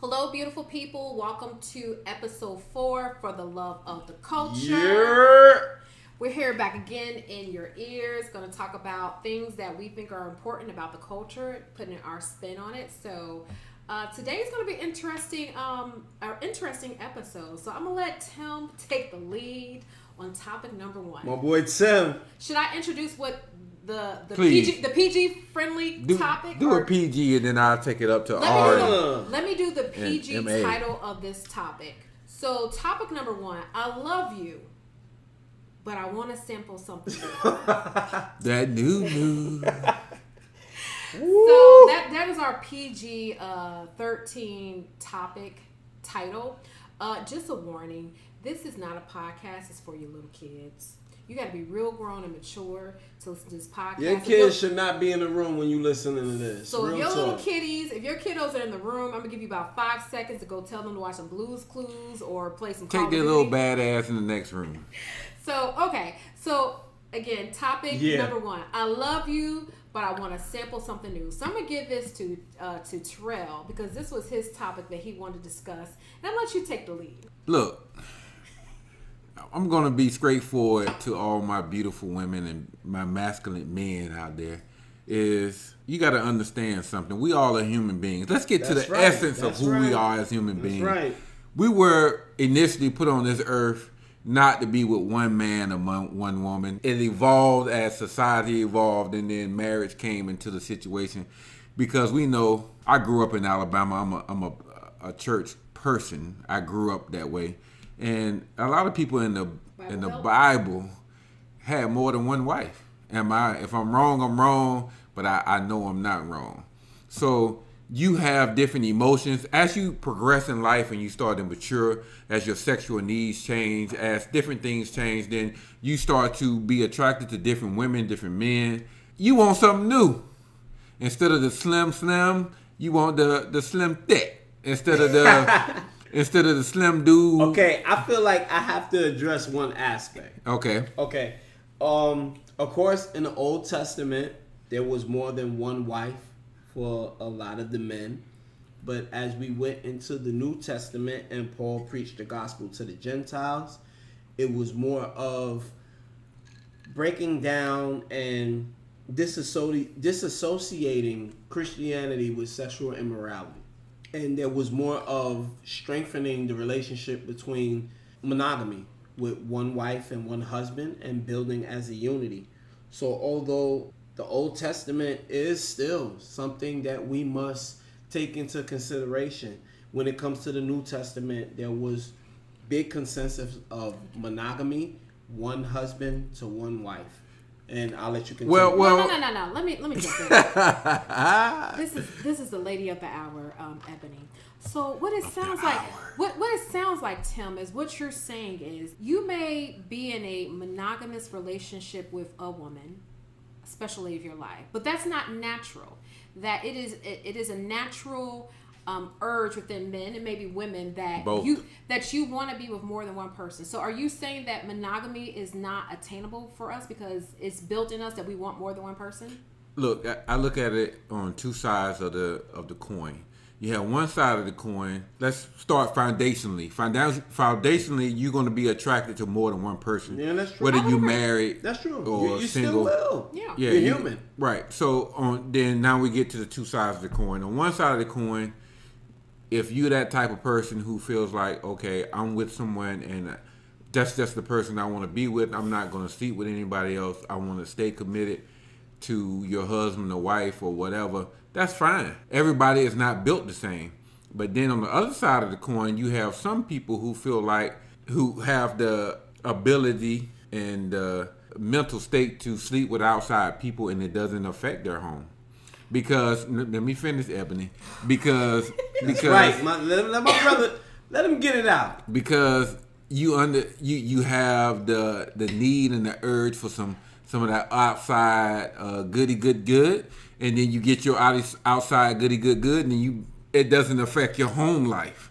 Hello, beautiful people. Welcome to episode four for the love of the culture. Yeah. We're here back again in your ears, going to talk about things that we think are important about the culture, putting our spin on it. So, uh, today is going to be interesting, um, an interesting episode. So, I'm gonna let Tim take the lead on topic number one. My boy Tim. Should I introduce what the the Please. PG the PG friendly Do, topic? do or- a PG and then I'll take it up to Let R. me, do the, let me do the PG MA. title of this topic. So, topic number one I love you, but I want to sample something. That new new. so, that, that is our PG uh, 13 topic title. Uh, just a warning this is not a podcast, it's for your little kids. You got to be real grown and mature to listen to this podcast. Your If you're- kids should not be in the room when you listening to this. So if Real your little kiddies, if your kiddos are in the room, I'm gonna give you about five seconds to go tell them to watch some Blues Clues or play some. Call Take of their little badass in the next room. So okay, so again, topic Yeah. number one. I love you, but I want to sample something new. So I'm gonna give this to uh, to Terrell because this was his topic that he wanted to discuss, and I'm gonna let you take the lead. Look, I'm gonna be straightforward to all my beautiful women and my masculine men out there. Is you got to understand something. We all are human beings. Let's get to the right. essence of That's who we are as human That's beings. right. We were initially put on this earth not to be with one man or one, one woman. It evolved as society evolved, and then marriage came into the situation. Because we know, I grew up in Alabama. I'm a, I'm a, a church person. I grew up that way, and a lot of people in the in the Bible Bible had more than one wife. Am I? If I'm wrong, I'm wrong, but I, I know I'm not wrong. So you have different emotions as you progress in life and you start to mature, as your sexual needs change, as different things change, then you start to be attracted to different women, different men. You want something new. Instead of the slim slim, you want the the slim thick. Instead of the instead of the slim dude. Okay, I feel like I have to address one aspect. Okay. Okay. Um, of course, in the Old Testament, there was more than one wife for a lot of the men. But as we went into the New Testament and Paul preached the gospel to the Gentiles, it was more of breaking down and disassoci- disassociating Christianity with sexual immorality. And there was more of strengthening the relationship between monogamy with one wife and one husband and building as a unity. So, although the Old Testament is still something that we must take into consideration when it comes to the New Testament, there was big consensus of monogamy, one husband to one wife. And I'll let you continue. Well, well, no, no, no, no, no. Let me let me jump in. this is this is the lady of the hour, um, Ebony. So what it sounds like, what what it sounds like, Tim, is what you're saying is you may be in a monogamous relationship with a woman, especially of your life, but that's not natural. That it is it, it is a natural um, urge within men and maybe women that Both. you that you want to be with more than one person. So are you saying that monogamy is not attainable for us because it's built in us that we want more than one person? look, I, I look at it on two sides of the of the coin. You have one side of the coin. Let's start foundationally. Foundationally, you're going to be attracted to more than one person. Yeah, that's true. Whether you agree. married That's true. or you you single. still will. Yeah. Yeah, You're you- human. Right. So on then now we get to the two sides of the coin. On one side of the coin, if you're that type of person who feels like, okay, I'm with someone and that's just the person I want to be with. I'm not going to sleep with anybody else. I want to stay committed to your husband or wife or whatever. That's fine. Everybody is not built the same. But then on the other side of the coin, you have some people who feel like who have the ability and uh, mental state to sleep with outside people and it doesn't affect their home. Because let me finish, Ebony. Because because Right. My, let, my brother let him get it out. because you under you you have the the need and the urge for some some of that outside uh, goody good good, and then you get your outside goody good good, and then you it doesn't affect your home life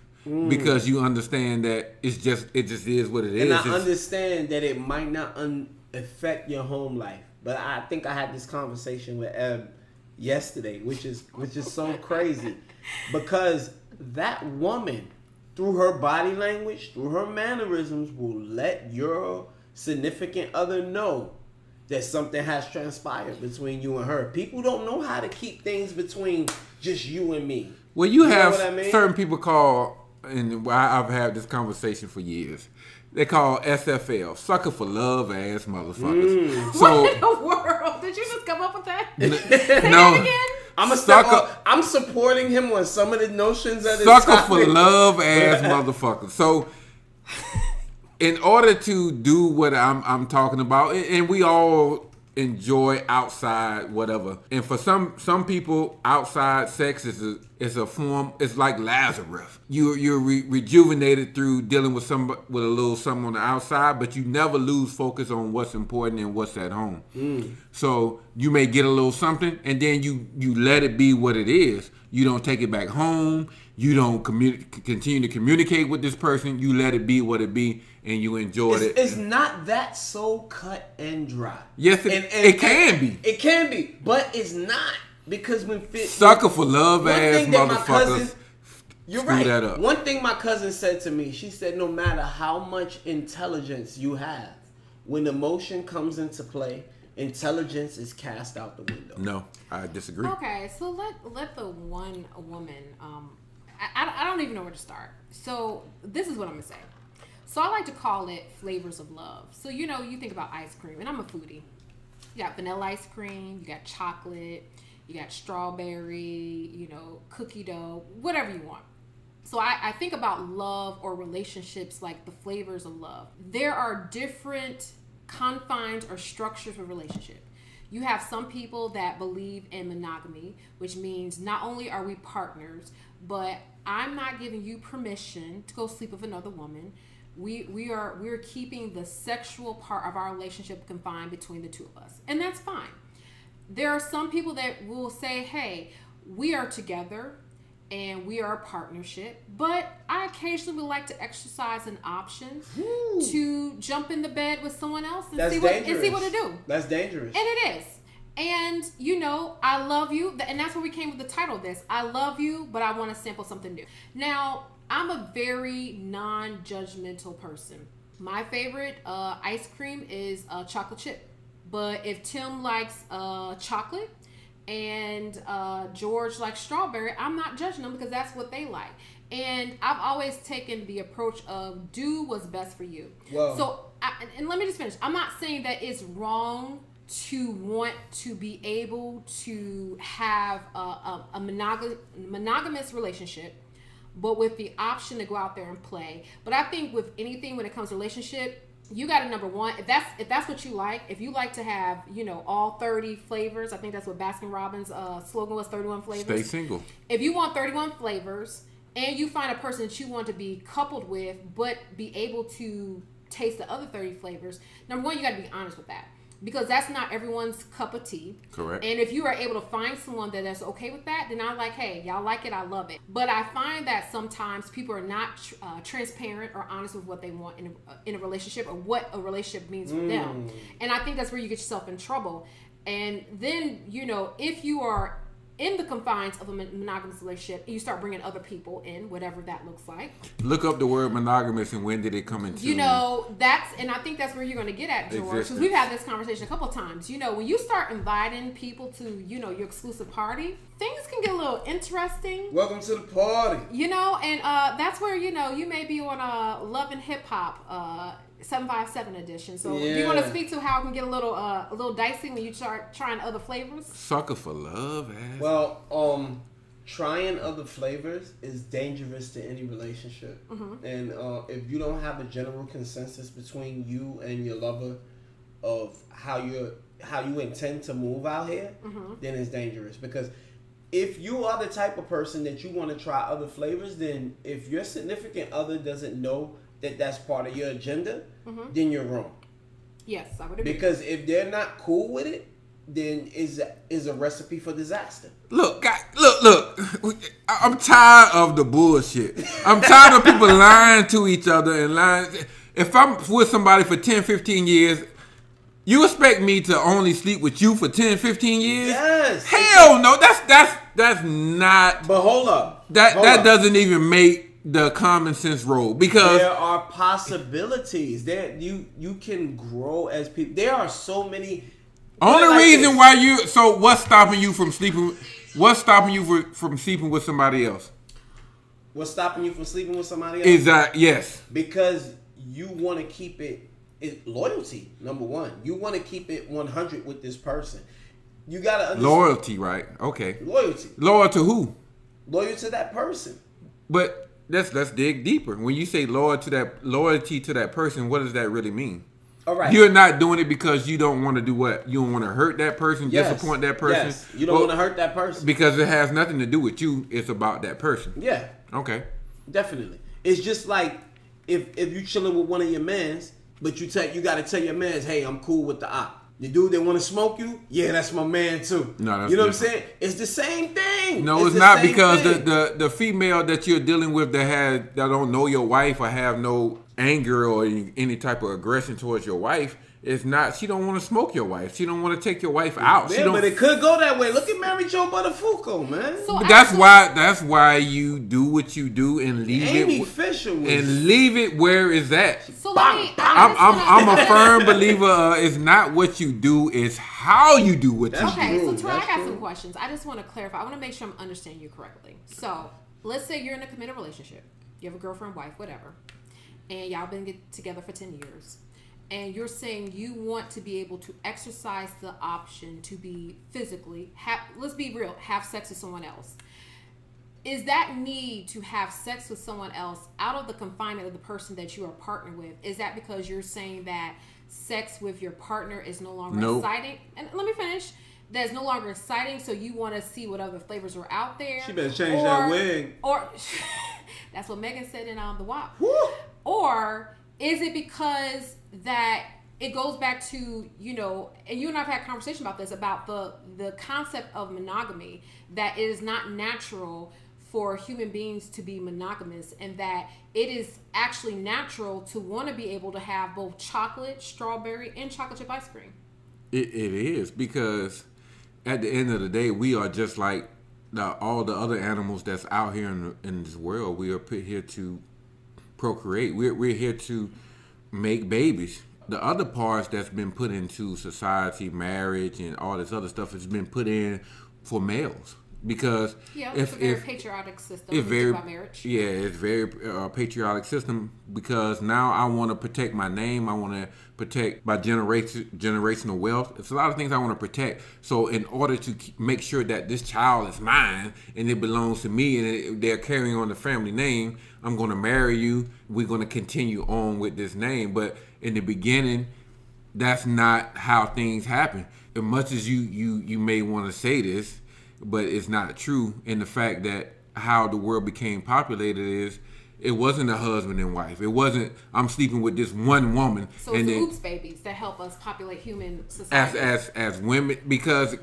because you understand that it's just it just is what it is. And I It's- understand that it might not un- affect your home life, but I think I had this conversation with Eb yesterday, which is which is so crazy because that woman, through her body language, through her mannerisms, will let your significant other know that something has transpired between you and her. People don't know how to keep things between just you and me. Well, you, know have I mean? certain people call, and I've had this conversation for years. They call SFL sucker for love ass motherfuckers. Mm. So what in the world? Did you just come up with that? no, that again? I'm a step Sucker- I'm supporting him on some of the notions that sucker for love ass motherfuckers. So, in order to do what I'm I'm talking about, and, and we all enjoy outside whatever, and for some some people, outside sex is a is a form. It's like Lazarus. You you're re- rejuvenated through dealing with some with a little something on the outside, but you never lose focus on what's important and what's at home. Mm. So you may get a little something, and then you you let it be what it is. You don't take it back home. You don't continue to communicate with this person. You let it be what it be, and you enjoyed It's, it. it's not that so cut and dry. Yes, it- it can be. It can be, but it's not because when fit Sucker for love ass thing that my motherfuckers. cousin- You're Screw right. that up. One thing my cousin said to me, she said, no matter how much intelligence you have, when emotion comes into play, intelligence is cast out the window. No, I disagree. Okay, so let let the one woman. Um, I, I, I don't even know where to start. So this is what I'm gonna say. So I like to call it flavors of love. So you know, you think about ice cream, and I'm a foodie. You got vanilla ice cream, you got chocolate, you got strawberry, you know, cookie dough, whatever you want. So I, I think about love or relationships like the flavors of love. There are different confines or structures of relationship. You have some people that believe in monogamy, which means not only are we partners, but I'm not giving you permission to go sleep with another woman. We we are we're keeping the sexual part of our relationship confined between the two of us. And that's fine there are some people that will say, hey, we are together and we are a partnership, but I occasionally would like to exercise an option to jump in the bed with someone else and That's see what dangerous. and see what to do. That's dangerous. And it is. And you know, I love you, and that's where we came with the title of this. I love you, but I want to sample something new. Now, I'm a very non-judgmental person. My favorite uh, ice cream is uh, chocolate chip, but if Tim likes uh, chocolate and uh, George likes strawberry, I'm not judging them because that's what they like. And I've always taken the approach of do what's best for you. Well- so I, and- and let me just finish. I'm not saying that it's wrong to want to be able to have a, a, a monog- monogamous relationship, but with the option to go out there and play. But I think with anything when it comes to relationship, you got to number one if that's if that's what you like. If you like to have you know all thirty flavors, I think that's what Baskin Robbins uh, slogan was: thirty one flavors Stay single. if you want 31 flavors and you find a person that you want to be coupled with but be able to taste the other 30 flavors number one you got to be honest with that because that's not everyone's cup of tea. Correct. and if you are able to find someone that is okay with that then i'm like hey y'all like it i love it. But i find that sometimes people are not uh, transparent or honest with what they want in a, in a relationship or what a relationship means for them. And i think that's where you get yourself in trouble. And then you know if you are in the confines of a monogamous relationship and you start bringing other people in whatever that looks like. Look up the word monogamous and when did it come into you know that's and i think that's where you're going to get at george because we've had this conversation a couple times. You know when you start inviting people to you know your exclusive party things can get a little interesting. Welcome to the party. you know and uh that's where you know you may be on a love and hip hop uh 757 edition. So do you want to speak to how it can get a little uh a little dicey when you start trying other flavors? Sucker for love ass. Well, um, trying other flavors is dangerous to any relationship, and uh, if you don't have a general consensus between you and your lover of how you how you intend to move out here, then it's dangerous. Because. If you are the type of person that you want to try other flavors, then if your significant other doesn't know that that's part of your agenda, mm-hmm. then you're wrong. yes i would agree Because if they're not cool with it, then is is a recipe for disaster. Look, guy, look, look. I- I'm tired of the bullshit. I'm tired of people lying to each other and lying. If I'm with somebody for 10, 15 years, you expect me to only sleep with you for 10, 15 years? Yes. Hell no. That's that's that's not. But hold up. that Hold that up. doesn't even make the common sense role because there are possibilities. that you you can grow as people. There are so many. only like reason this. why you so what's stopping you from sleeping what's stopping you for, from sleeping with somebody else What's stopping you from sleeping with somebody else? is that yes because you want to keep it, it loyalty. Number one, you want to keep it one hundred with this person. You gotta understand loyalty right okay loyalty, loyal to who loyal to that person. but let's let's dig deeper when you say loyal to that loyalty to that person what does that really mean All right, You're not doing it because you don't want to do what? You don't want to hurt that person, Yes. disappoint that person. Yes. You don't Well, want to hurt that person. because it has nothing to do with you. It's about that person. yeah, Okay. definitely. It's just like if if you chilling with one of your mans, but you tell you got to tell your mans, hey, I'm cool with the op. The dude that want to smoke you, yeah, that's my man too. No, that's you know different. what I'm saying? It's the same thing. No, it's, the not because the, the the female that you're dealing with that has that don't know your wife or have no anger or any, any type of aggression towards your wife is not. She don't want to smoke your wife. She don't want to take your wife out. she Yeah, don't. but it could go that way. Look at Mary Jo Buttafuoco, man. So But that's actually- why that's why you do what you do and leave Amy it Fisher was and leave it where it's at. So let me. I I'm I'm, I'm a firm believer. Uh, it's not what you do, it's how you do what you That's do. Okay, so true, Troy, I got true. some questions. I just want to clarify. I want to make sure I'm understanding you correctly. So, let's say you're in a committed relationship. You have a girlfriend, wife, whatever, and y'all been get together for ten years. And you're saying you want to be able to exercise the option to be physically, have, let's be real, have sex with someone else. Is that need to have sex with someone else out of the confinement of the person that you are partnered with? Is that because you're saying that sex with your partner is no longer Nope. exciting? And let me finish. That's no longer exciting, so you want to see what other flavors are out there. She better change that wig. Or that's what Megan said in um, the WAP. Woo. Or is it because that it goes back to you know, and you and I've had conversation about this about the the concept of monogamy that it is not natural for human beings to be monogamous and that it is actually natural to want to be able to have both chocolate, strawberry, and chocolate chip ice cream. It, it is because at the end of the day, we are just like the, all the other animals that's out here in, in this world. We are put here to procreate. We're, we're here to make babies. The other parts that's been put into society, marriage, and all this other stuff has been put in for males because Yeah, if it's a very if patriotic system. it's very about marriage. yeah it's very uh, patriotic system because now i want to protect my name i want to protect my generation generational wealth it's a lot of things i want to protect so in order to make sure that this child is mine and it belongs to me and it, they're carrying on the family name i'm going to marry you. We're going to continue on with this name. But in the beginning that's not how things happen. As much as you you you may want to say this but it's not true. In the fact that how the world became populated is it wasn't a husband and wife. It wasn't i'm sleeping with this one woman. So it's and the then oops babies that help us populate human society. as as as women because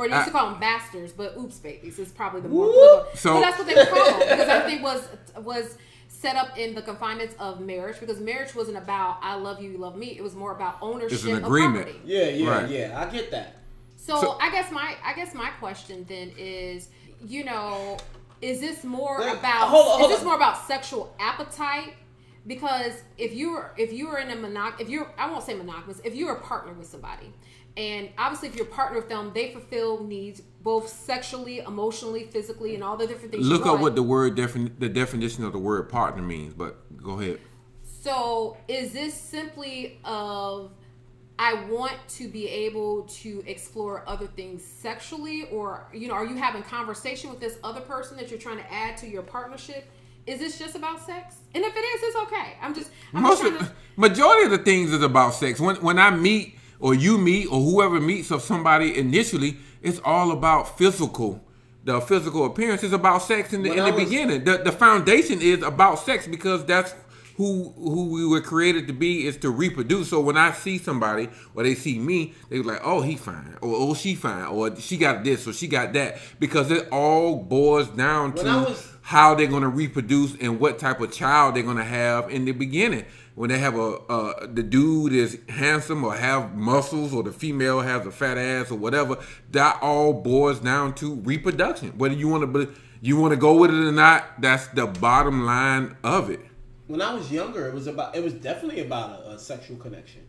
or they used to call them bastards, but oops babies is probably the more Whoop. political. So- but that's what they were called because everything was was set up in the confinements of marriage because marriage wasn't about I love you, you love me. It was more about ownership It's an of agreement. property. Yeah, yeah, Right. yeah. I get that. So, So- I guess my I guess my question then is, you know, is this more Wait, about hold on, hold is this on. more about sexual appetite? Because if you're if you are in a monog if you're I won't say monogamous if you're a partner with somebody, and obviously if you're a partner with them, they fulfill needs both sexually, emotionally, physically, and all the different things. you look up what the word defin- the definition of the word partner means but go ahead So is this simply of I want to be able to explore other things sexually, or you know, are you having conversation with this other person that you're trying to add to your partnership? Is this just about sex? And if it is, it's okay. I'm just I'm most just of, trying to. majority of the things is about sex. When when I meet or you meet or whoever meets of somebody initially, it's all about physical. The physical appearance is about sex in the, When in the was- beginning. The the foundation is about sex because that's who who we were created to be is to reproduce. So when I see somebody or they see me, they are like, oh he fine or oh she fine or she got this or she got that because it all boils down to was- how they're going to reproduce and what type of child they're going to have in the beginning. When they have a uh, the dude is handsome or have muscles or the female has a fat ass or whatever, that all boils down to reproduction. Whether you want to, You want to go with it or not? That's the bottom line of it. When I was younger, it was about it was definitely about a, a sexual connection,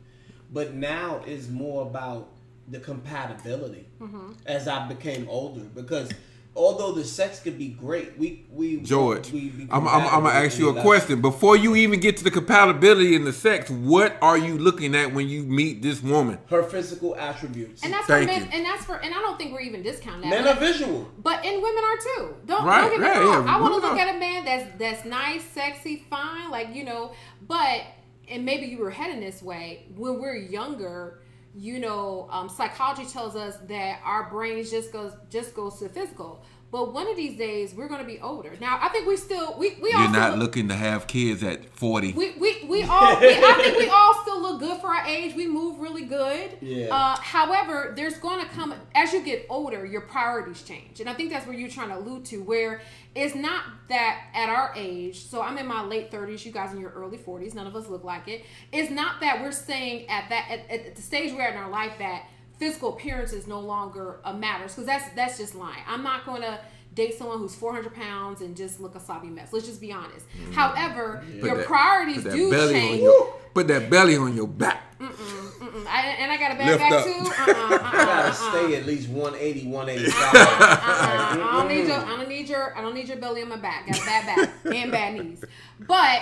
but now it's more about the compatibility Mm-hmm. as I became older because. Although the sex could be great, we we George, we, we I'm, I'm, I'm gonna ask you a compatible. question before you even get to the compatibility in the sex. What are you looking at when you meet this woman? Her physical attributes. And that's Thank for men, you. and that's for, and I don't think we're even discounting that. Men are visual. But and women are too. Don't, Right, don't get me right, wrong. yeah, I want to look are. at a man that's that's nice, sexy, fine, like you know. But and maybe you were heading this way when we're younger. You know, um, psychology tells us that our brains just goes just goes to physical. But one of these days we're going to be older. Now I think we still we we all You're not look- looking to have kids at 40. we, we, we all we, I think we all still look good for our age. We move really good. Yeah. Uh, however, there's going to come as you get older, your priorities change, and I think that's where you're trying to allude to, where it's not that at our age. So I'm in my late 30s. You guys in your early 40s. None of us look like it. It's not that we're saying at that at, at the stage we're at in our life that physical appearance is no longer a matters because that's that's just lying. I'm not going to date someone who's 400 pounds and just look a sloppy mess. Let's just be honest. Mm. However, Put your that- priorities put that do belly on change. your- Put that belly on your back. Mm-mm. I, and I got a bad Lift back up. too. Uh-uh, uh-uh, I gotta uh-uh. stay at least 180, 185. Uh-uh, uh-uh. I don't need your. I don't need your. I don't need your belly on my back. Got a bad back and bad knees. But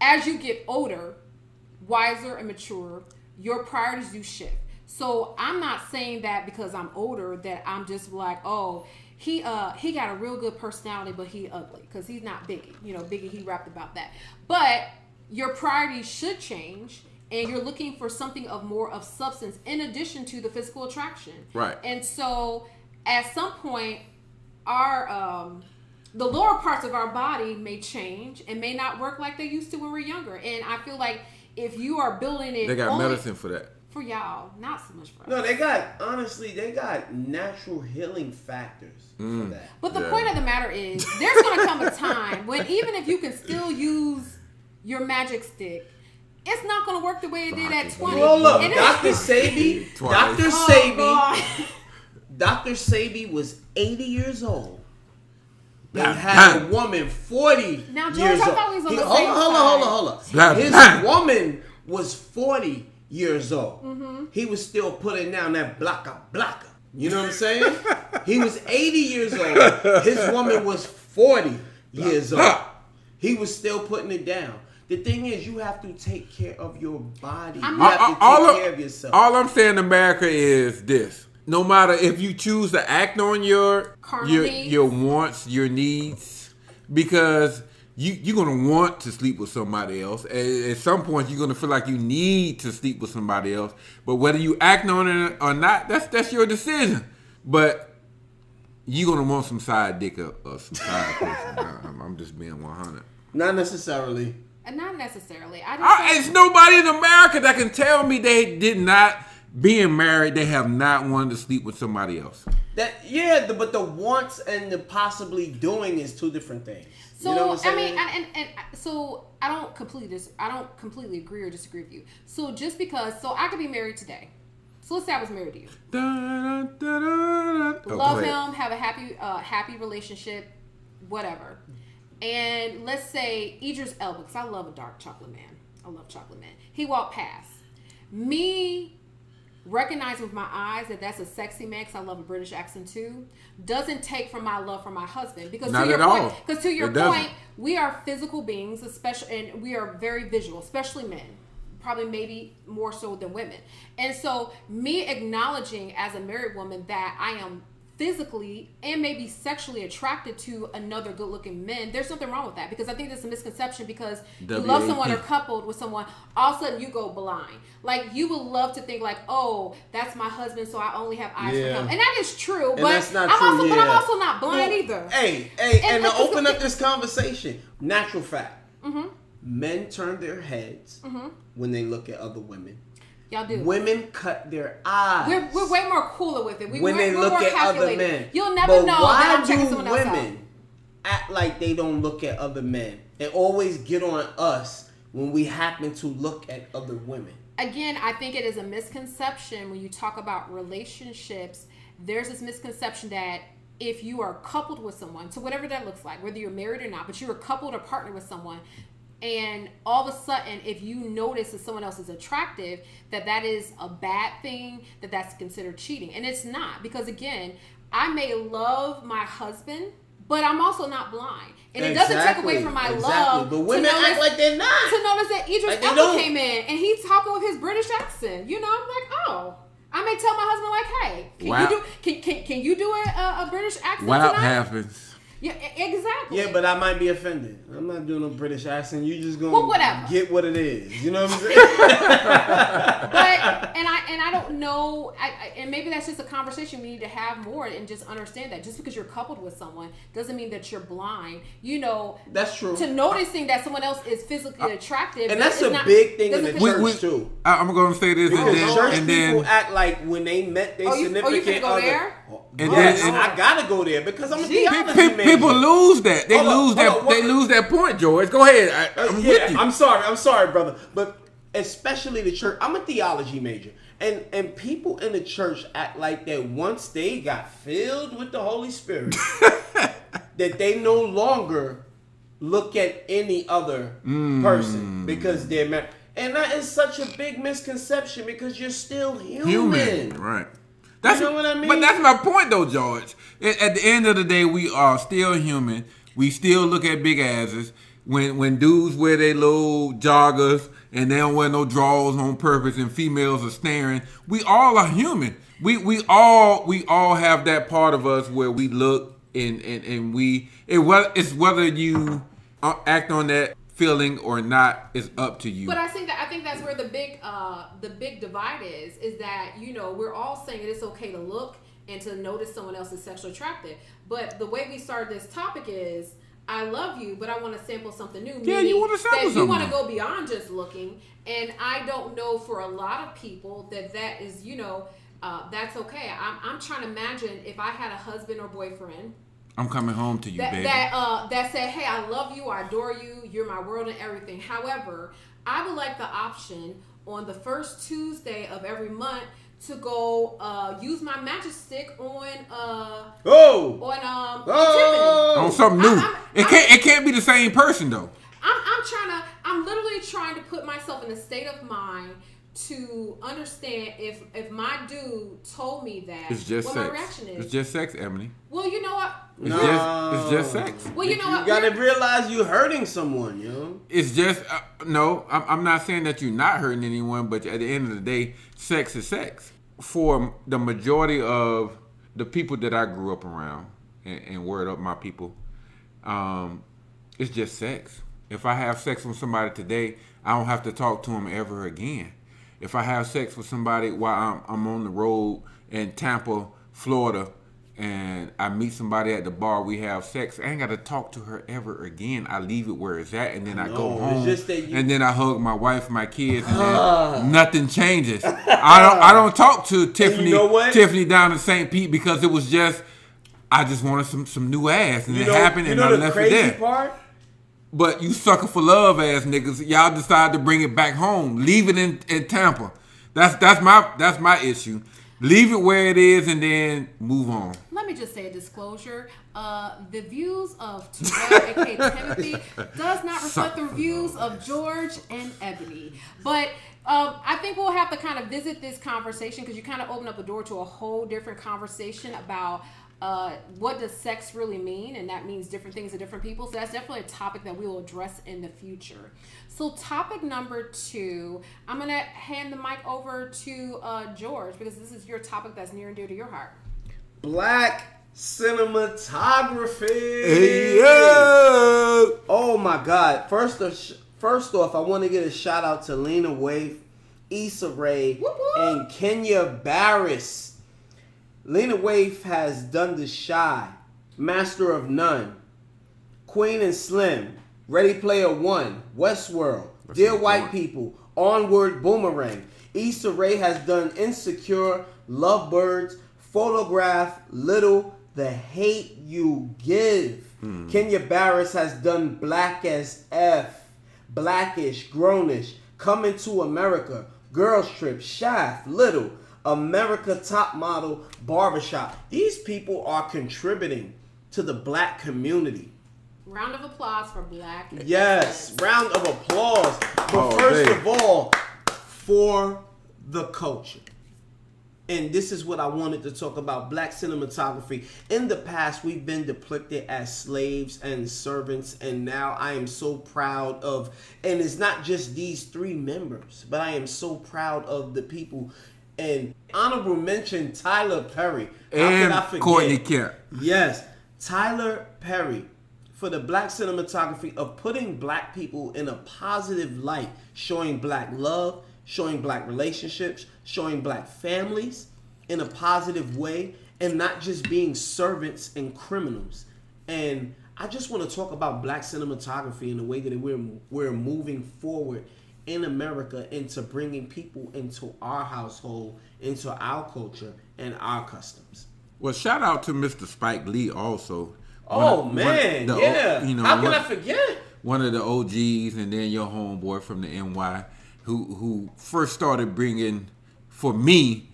as you get older, wiser and mature, your priorities do shift. So I'm not saying that because I'm older that I'm just like, oh, he uh he got a real good personality, but he ugly because he's not Biggie. You know, Biggie he rapped about that. But your priorities should change. And you're looking for something of more of substance in addition to the physical attraction. Right. And so at some point, our um, the lower parts of our body may change and may not work like they used to when we are younger. And I feel like if you are building it, They got only medicine for that. For y'all, not so much for us. No, they got honestly, they got natural healing factors for that. But the Yeah. point of the matter is, there's going to come a time when even if you can still use your magic stick, it's not going to work the way it did at 20. Well, look, And Dr. Sebi, Dr. Oh, Sebi, God. Dr. Sebi was 80 years old. They Blah, had a woman 40 Now, George, years I old. thought we was on He- the hold same on, hold on, hold on, hold on. His woman was 40 years old. Mm-hmm. He was still putting down that blocka blocka. You know what I'm saying? he was 80 years old. His woman was 40 years old. He was still putting it down. The thing is, you have to take care of your body. I'm you not- have to take all, care of- of yourself. all I'm saying, America, is this: no matter if you choose to act on your Carnal your your wants, your needs, because you you're gonna want to sleep with somebody else. At, at some point, you're gonna feel like you need to sleep with somebody else. But whether you act on it or not, that's that's your decision. But you're gonna want some side dick or, or uh, some side person. I'm, I'm just being 100. Not necessarily. And not necessarily. I just I, think- it's nobody in America that can tell me they did not being married. They have not wanted to sleep with somebody else. That yeah, the, but the wants and the possibly doing is two different things. So you know I mean, saying? and, and, and so I don't completely dis- I don't completely agree or disagree with you. So just because, so I could be married today. So let's say I was married to you, Da, da, da, da. Oh, love him, have a happy uh, happy relationship, whatever. And let's say Idris Elba, because I love a dark chocolate man. I love chocolate man. He walked past me. Recognizing with my eyes that that's a sexy man, because I love a British accent too, doesn't take from my love for my husband. Because Not to your at point, because to your It doesn't. point, we are physical beings, especially, and we are very visual, especially men. Probably maybe more so than women. And so, me acknowledging as a married woman that I am physically and maybe sexually attracted to another good looking man, there's nothing wrong with that because I think there's a misconception because you love someone or coupled with someone, all of a sudden you go blind. Like you would love to think like, oh, that's my husband, so I only have eyes Yeah. for him, and that is true. And but I'm true, also, but I'm also not blind Well, either. Hey, hey, And and, to open up this conversation, natural fact. Mm-hmm. Men turn their heads when they look at other women. Y'all do. Women cut their eyes. We're, we're way more cooler with it. We, when we're, they we're look more at other men. You'll never but know why that I'm checking do someone else out. women act like they don't look at other men They always get on us when we happen to look at other women? Again, I think it is a misconception when you talk about relationships. There's this misconception that if you are coupled with someone, so whatever that looks like, whether you're married or not, but you're coupled or partnered with someone, and all of a sudden, if you notice that someone else is attractive, that that is a bad thing, that that's considered cheating, and it's not because again, I may love my husband, but I'm also not blind, and it doesn't take away from my exactly. love. But to women notice- act like they're not. to notice that Idris Like they Elba came in and he's talking with his British accent. You know, I'm like, oh. I may tell my husband like, hey, can Wow. you do can, can, can you do a, a, a British accent Wow tonight? happens. Yeah, exactly. Yeah, but I might be offended. I'm not doing a British accent. You just gonna Well, whatever. get what it is. You know what I'm saying? but and I and I don't know, I, I, and maybe that's just a conversation we need to have more and just understand that just because you're coupled with someone doesn't mean that you're blind. You know, That's true. to noticing that someone else is physically attractive, and that's a not- big thing in doesn't the consider- church too. I, am gonna say this and then church and people then act like when they met their Oh, you- oh, you significant go other. there? And yes, then- and- I gotta go there because I'm a Gee, theology pe- major. people lose that. They Hold lose hold that. on, what- they lose that point, George. Go ahead. I, Uh, I'm yeah, with you. I'm sorry. I'm sorry, brother. But especially the church. I'm a theology major. And and people in the church act like that once they got filled with the Holy Spirit, that they no longer look at any other Mm. person because they're married. And that is such a big misconception because you're still human. human, right? That's know what I mean? But that's my point, though, George. At, at the end of the day, we are still human. We still look at big asses. When when dudes wear their little joggers and they don't wear no drawers on purpose, and females are staring, we all are human. We we all we all have that part of us where we look and and, and we it it's whether you uh, act on that feeling or not is up to you. But I think that I think that's where the big uh the big divide is is that you know we're all saying it is okay to look and to notice someone else is sexually attractive. But the way we started this topic is I love you, but I want to sample something new. Yeah, you wanna sample that you want to go beyond just looking. And I don't know for a lot of people that that is you know uh, that's okay. I'm I'm trying to imagine if I had a husband or boyfriend I'm coming home to you, that baby. that uh that said, "Hey, I love you, I adore you, you're my world and everything." However, I would like the option on the first Tuesday of every month to go uh use my magic stick on uh Oh, on um Oh! on Tiffany. something new. I'm- I'm- it can't. It can't be the same person though. I'm I'm trying to I'm literally trying to put myself in a state of mind to understand if if my dude told me that It's just what sex. my reaction is. It's just sex, Emily. well, you know what? It's No. just. It's just sex. Well, you know you what? gotta We're- realize you're hurting someone, yo. It's just uh, no. I'm, I'm not saying that you're not hurting anyone, but at the end of the day, sex is sex. For the majority of the people that I grew up around, and, and word up my people, um, it's just sex. If I have sex with somebody today, I don't have to talk to them ever again. If I have sex with somebody while I'm, I'm on the road in Tampa, Florida, and I meet somebody at the bar, we have sex, I ain't got to talk to her ever again. I leave it where it's at, and then I, go home, just that you- and then I hug my wife, my kids, and then ah. nothing changes. I don't, I don't talk to Tiffany, know what? Tiffany down in St. Pete because it was just, I just wanted some, some new ass, and You it know, happened, you and know I left it there. part? But you sucker for love ass niggas, y'all decide to bring it back home. Leave it in, in Tampa. That's that's my that's my issue. Leave it where it is and then move on. Let me just say a disclosure. Uh, the views of Terrell, aka Timothy, does not reflect the views of George and Ebony. But um, I think we'll have to kind of visit this conversation because you kind of open up the door to a whole different conversation about uh, what does sex really mean, and that means different things to different people. So that's definitely a topic that we will address in the future. So topic number two, I'm gonna hand the mic over to uh, George because this is your topic that's near and dear to your heart. Black cinematography. yeah. Oh my God! First, of, first off, I want to get a shout out to Lena Waithe, Issa Rae, Whoop, whoop. and Kenya Barris. Lena Waithe has done the Chi, Master of None, Queen and Slim, Ready Player One, Westworld, Dear White. People, Onward Boomerang. Issa Rae has done Insecure, Lovebirds, Photograph, Little, The Hate You Give. Kenya Barris has done Black as F, Blackish, Grownish, Coming to America, Girls Trip, Shaft, Little, America Top Model Barbershop. These people are contributing to the black community. Round of applause for Black. Yes, excellence. round of applause. But Oh, first babe. of all, for the culture. And this is what I wanted to talk about black cinematography. In the past, we've been depicted as slaves and servants, and now I am so proud of, and it's not just these three members, but I am so proud of the people. And honorable mention Tyler Perry. How and could I forget? Courtney Kemp. Yes, Tyler Perry for the black cinematography of putting black people in a positive light, showing black love, showing black relationships, showing black families in a positive way, and not just being servants and criminals. And I just want to talk about black cinematography in the way that we're we're moving forward in America into bringing people into our household, into our culture and our customs. Well, shout out to Mr. Spike Lee also. Oh One man, one- yeah. You know, How can one, I forget? one of the OGs, and then your homeboy from the NY, who who first started bringing, for me,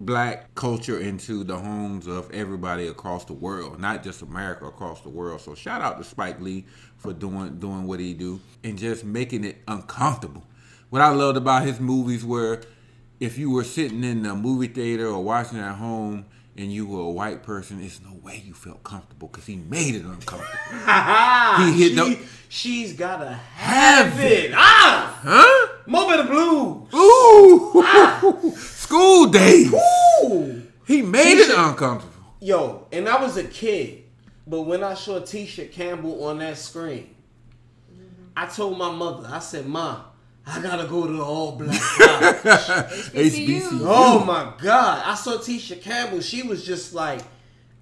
black culture into the homes of everybody across the world, not just America, across the world. So shout out to Spike Lee for doing doing what he do and just making it uncomfortable. What I loved about his movies were if you were sitting in the movie theater or watching at home and you were a white person, it's no way you felt comfortable because he made it uncomfortable. He hit she, the- She's gotta have, Have it. Ah, Huh? Mo' Better Blues. Ooh, School Daze. Ooh. He made it Tisha- uncomfortable. Yo, and I was a kid, but when I saw Tisha Campbell on that screen, I told my mother, I said, "Ma, I gotta go to the all black college." HBCU. Oh my God. I saw Tisha Campbell. She was just like,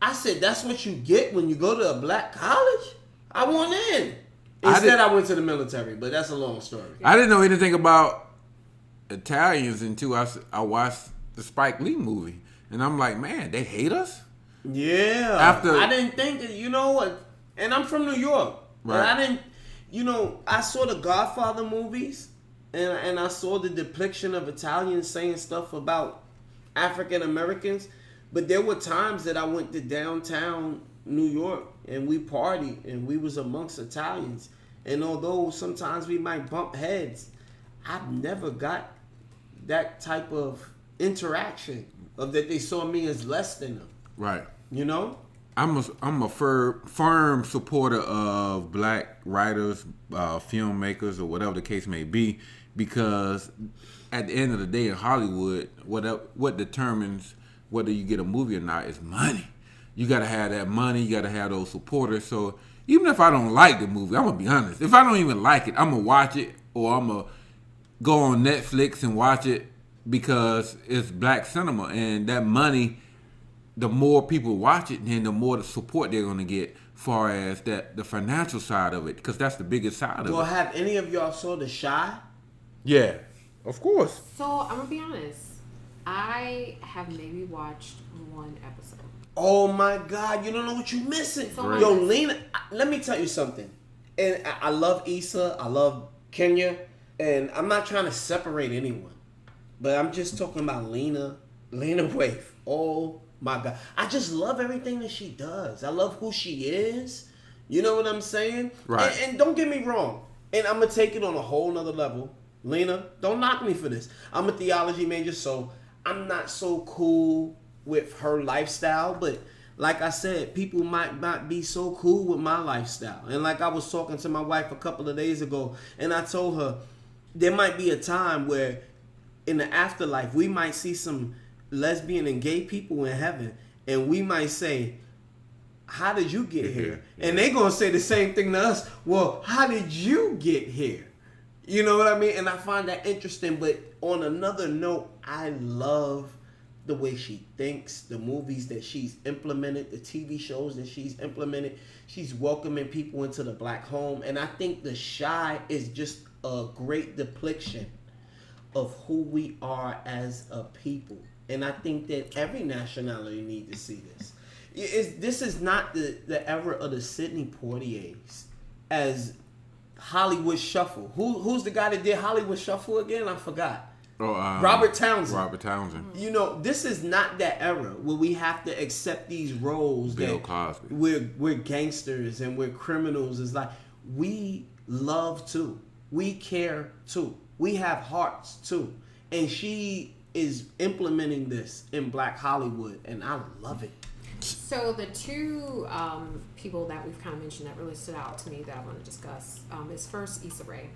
I said, that's what you get when you go to a black college? I want in. I Instead, did- I, went to the military, but that's a long story. I didn't know anything about Italians until I, I watched the Spike Lee movie. And I'm like, man, they hate us? Yeah. After- I didn't think that, you know what? And I'm from New York. But Right. I didn't, you know, I saw the Godfather movies and, and I saw the depiction of Italians saying stuff about African Americans. But there were times that I went to downtown New York and we partied and we was amongst Italians. And although sometimes we might bump heads, I've never got that type of interaction of that they saw me as less than them. Right. You know? I'm a, I'm a fir- firm supporter of black writers, uh, filmmakers, or whatever the case may be, because at the end of the day in Hollywood, what what determines whether you get a movie or not is money. You got to have that money. You got to have those supporters. So even if I don't like the movie, I'm gonna be honest. If I don't even like it, I'm gonna watch it or I'm gonna go on Netflix and watch it because it's black cinema and that money the more people watch it, then the more the support they're gonna get, far as that the financial side of it, because that's the biggest side of it. Well, it. have any of y'all saw The Chi? Yeah, of course. So I'm gonna be honest. I have maybe watched one episode. Oh my God, you don't know what you're missing. So Great. Yo, Lena, I- let me tell you something. And I, I love Issa, I love Kenya, and I'm not trying to separate anyone, but I'm just talking about Lena, Lena Waithe. Oh my God, I just love everything that she does. I love who she is. You know what I'm saying? Right. And, and don't get me wrong. And I'm gonna take it on a whole nother level. Lena, don't knock me for this. I'm a theology major, so I'm not so cool with her lifestyle, but like I said, people might not be so cool with my lifestyle. And like I was talking to my wife a couple of days ago, and I told her there might be a time where in the afterlife we might see some lesbian and gay people in heaven, and we might say, How did you get here? And they're gonna say the same thing to us. Well, how did you get here? You know what I mean? And I find that interesting. But on another note, I love the way she thinks, the movies that she's implemented, the TV shows that she's implemented. She's welcoming people into the black home. And I think The Chi is just a great depiction of who we are as a people. And I think that every nationality need to see this. It's, this is not the, the era of the Sidney Poitiers as Hollywood Shuffle. Who who's the guy that did Hollywood Shuffle again? I forgot. Oh, um, Robert Townsend. Robert Townsend. You know, this is not that era where we have to accept these roles Bill that Cosby. we're we're gangsters and we're criminals. It's like we love too. We care too. We have hearts too. And she is implementing this in Black Hollywood, and I love it. So the two um, people that we've kind of mentioned that really stood out to me that I want to discuss um, is first Issa Rae.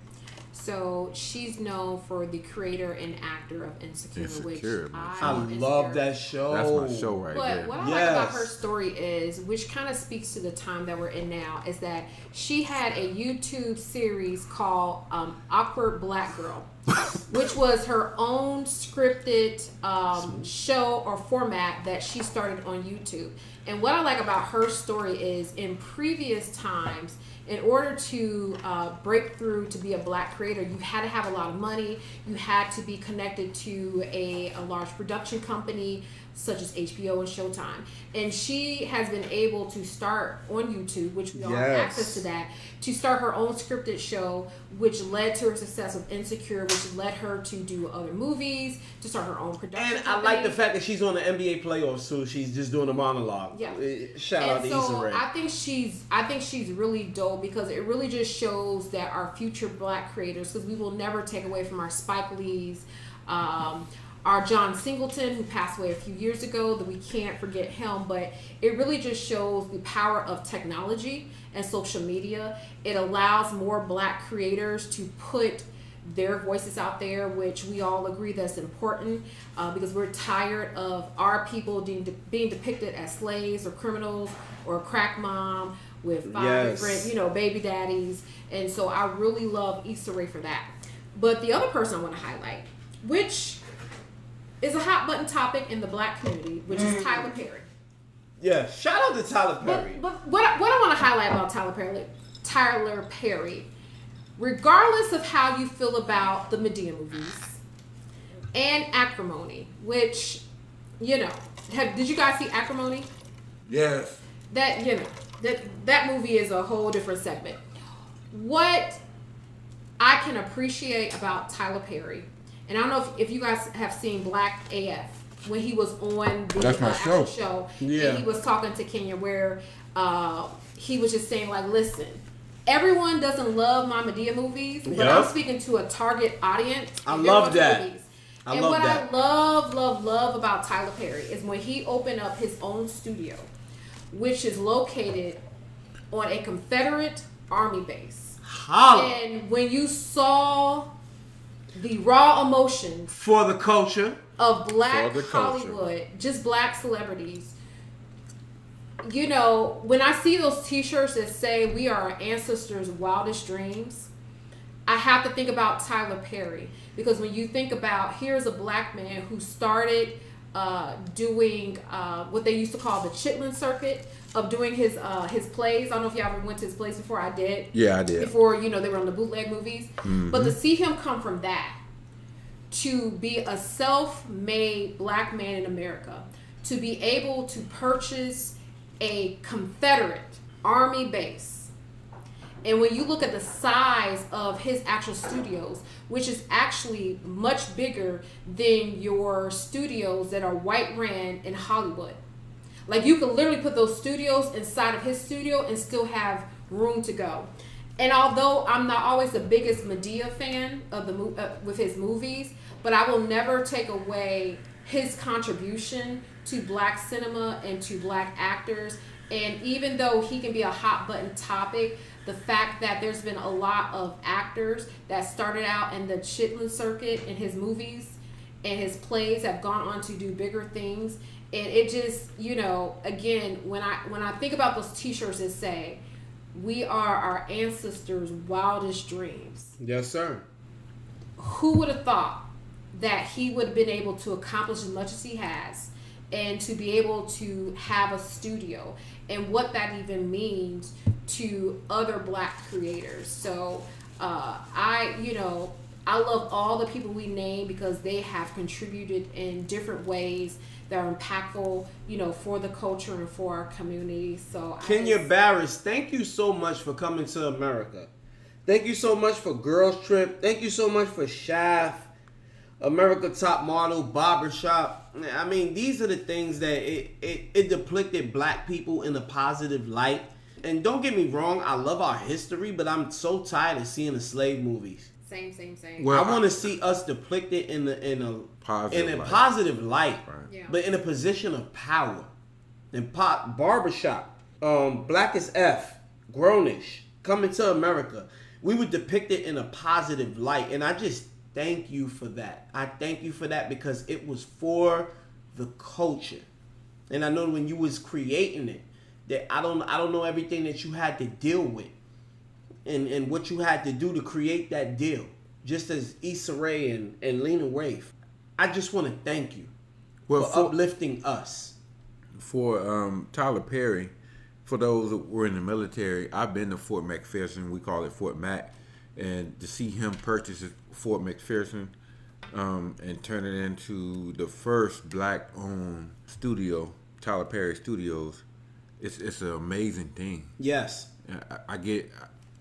So she's known for the creator and actor of Insecure, Insecure, man. I, I love love that show. That's my show right But there. what I like about her story is, which kind of speaks to the time that we're in now, is that she had a YouTube series called um, Awkward Black Girl, which was her own scripted um, show or format that she started on YouTube. And what I like about her story is, in previous times, in order to uh, break through to be a black creator, you had to have a lot of money. You had to be connected to a, a large production company such as HBO and Showtime. And she has been able to start on YouTube, which we all have access to that, to start her own scripted show, which led to her success with Insecure, which led her to do other movies, to start her own production. And I like the fact that she's on the NBA playoffs too. She's just doing a monologue. Yeah. Uh, Shout out and to Issa so Rae. I think she's I think she's really dope because it really just shows that our future black creators because we will never take away from our Spike Lee's um, our John Singleton who passed away a few years ago that we can't forget him but it really just shows the power of technology and social media it allows more black creators to put their voices out there, which we all agree that's important uh, because we're tired of our people being, being depicted as slaves or criminals or crack mom with five Yes. different, you know, baby daddies. And so I really love Issa Rae for that. But the other person I want to highlight, which is a hot button topic in the black community, which is mm. Tyler Perry. yeah. Shout out to Tyler Perry. But, but what, I- what I want to highlight about Tyler Perry, Tyler Perry, regardless of how you feel about the Madea movies and Acrimony, which, you know, have, did you guys see Acrimony? Yes. That you know that that movie is a whole different segment. What I can appreciate about Tyler Perry, and I don't know if, if you guys have seen Black AF when he was on the That's my uh, show. show, Yeah. and he was talking to Kenya where uh, he was just saying like, listen. Everyone doesn't love my Madea movies, but I'm speaking to a target audience. I and they're love that. movies. I and love what that. I love, love, love about Tyler Perry is when he opened up his own studio, which is located on a Confederate Army base. Holla And when you saw the raw emotions for the culture. of black For culture. Hollywood, just black celebrities. You know, when I see those T-shirts that say "We are our ancestors' wildest dreams," I have to think about Tyler Perry because when you think about here's a black man who started uh, doing uh, what they used to call the Chitlin circuit of doing his uh, his plays. I don't know if y'all ever went to his plays before. I did Yeah, I did. before you know they were on the bootleg movies. But to see him come from that to be a self-made black man in America, to be able to purchase a Confederate army base. And when you look at the size of his actual studios, which is actually much bigger than your studios that are white ran in Hollywood. Like you could literally put those studios inside of his studio and still have room to go. And although I'm not always the biggest Madea fan of the uh, with his movies, but I will never take away his contribution to black cinema and to black actors. And even though he can be a hot button topic, the fact that there's been a lot of actors that started out in the Chitlin circuit in his movies and his plays have gone on to do bigger things and it just you know again when i when i think about those t-shirts that say we are our ancestors wildest dreams Yes, sir. who would have thought that he would have been able to accomplish as much as he has and to be able to have a studio and what that even means to other black creators so uh, i you know i love all the people we name because they have contributed in different ways that are impactful you know for the culture and for our community so Kenya just- Barris, thank you so much for coming to America. Thank you so much for Girls Trip. Thank you so much for Shaft. America Top Model, Barbershop. I mean, these are the things that it, it, it depicted black people in a positive light. And don't get me wrong, I love our history, but I'm so tired of seeing the slave movies. Same, same, same. Well, I want to see us depicted in the in a Positive in a light. positive light, Right. Yeah. but in a position of power. And pop barbershop, um, Black as F, Grownish, coming to America. We were depicted in a positive light, and I just thank you for that. I thank you for that because it was for the culture. And I know when you was creating it, that I don't I don't know everything that you had to deal with and, and what you had to do to create that deal. Just as Issa Rae and, and Lena Waithe. I just want to thank you Well, for for, uplifting us. for um, Tyler Perry, for those that were in the military, I've been to Fort McPherson. We call it Fort Mac, and to see him purchase Fort McPherson um, and turn it into the first black-owned studio, Tyler Perry Studios, it's it's an amazing thing. Yes. I, I get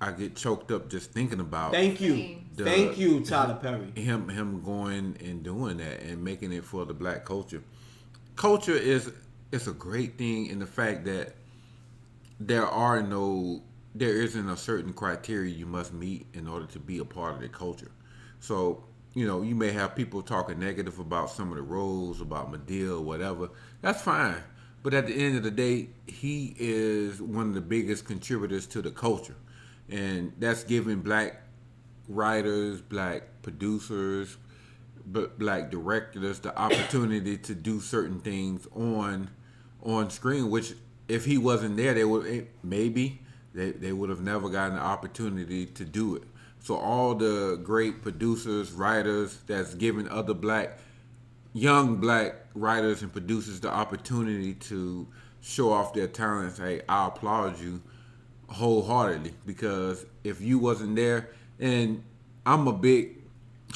I get choked up just thinking about Thank you. The- Thank you, Tyler Perry. him him going and doing that and making it for the black culture. Culture is it's a great thing in the fact that there are no there isn't a certain criteria you must meet in order to be a part of the culture. So, you know, you may have people talking negative about some of the roles, about Madea, whatever. That's fine. But at the end of the day, he is one of the biggest contributors to the culture. And that's giving black writers, black producers, but black directors the opportunity to do certain things on on screen. Which, if he wasn't there, they would eh, maybe they they would have never gotten the opportunity to do it. So all the great producers, writers that's giving other black young black writers and producers the opportunity to show off their talents. Hey, I applaud you wholeheartedly because if you wasn't there, and I'm a big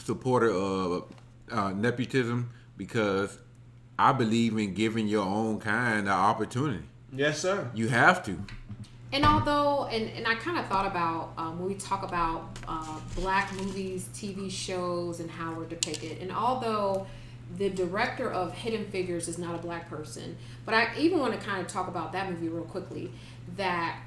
supporter of uh, nepotism because I believe in giving your own kind the opportunity. Yes, sir. You have to. And although, and, and I kind of thought about um, when we talk about uh, black movies, TV shows, and how we're depicted, and although the director of Hidden Figures is not a black person, but I even want to kind of talk about that movie real quickly. That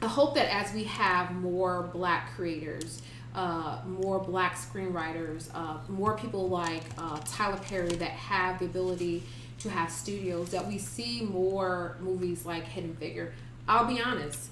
I hope that as we have more black creators, uh, more black screenwriters, uh, more people like uh, Tyler Perry that have the ability to have studios, that we see more movies like Hidden Figure. I'll be honest,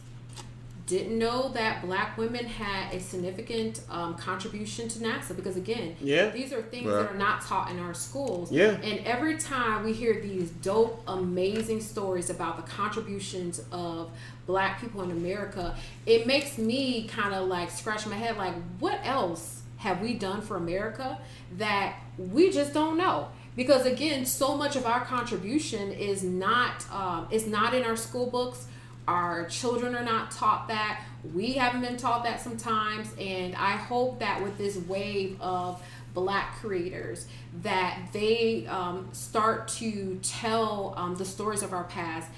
didn't know that black women had a significant um, contribution to NASA because again, Yeah. these are things Right. that are not taught in our schools. Yeah. And every time we hear these dope, amazing stories about the contributions of black people in America, it makes me kind of like scratch my head like, what else have we done for America that we just don't know? Because again, so much of our contribution is not um, is not in our school books. Our children are not taught that. We haven't been taught that sometimes, and I hope that with this wave of black creators that they um, start to tell um, the stories of our past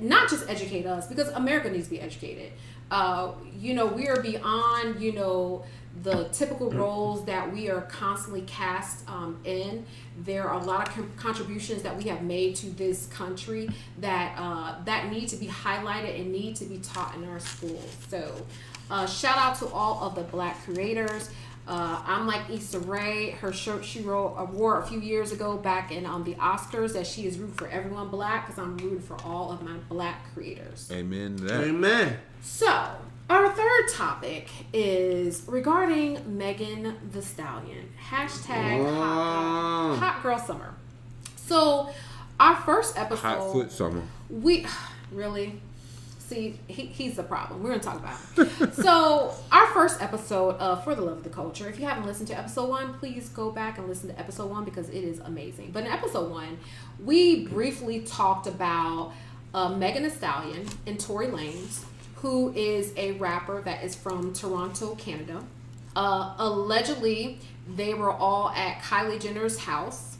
not just educate us because america needs to be educated. Uh, you know we are beyond you know the typical roles that we are constantly cast um, in there are a lot of con- contributions that we have made to this country that uh, that need to be highlighted and need to be taught in our schools so uh, shout out to all of the black creators uh, I'm like Issa Rae. Her shirt she wrote, uh, wore a few years ago back in um, the Oscars that she is rooting for everyone black because I'm rooting for all of my black creators. Amen to that. Amen. So, our third topic is regarding Megan Thee Stallion. Hashtag hot, hot girl summer. So, our first episode. Hot foot summer. We really see he, he's the problem. We're gonna talk about. Him. so our first episode of For the Love of the Culture. If you haven't listened to episode one, please go back and listen to episode one because it is amazing. But in episode one, we briefly talked about uh, Megan Thee Stallion and Tory Lanez, who is a rapper that is from Toronto, Canada. Uh, allegedly, they were all at Kylie Jenner's house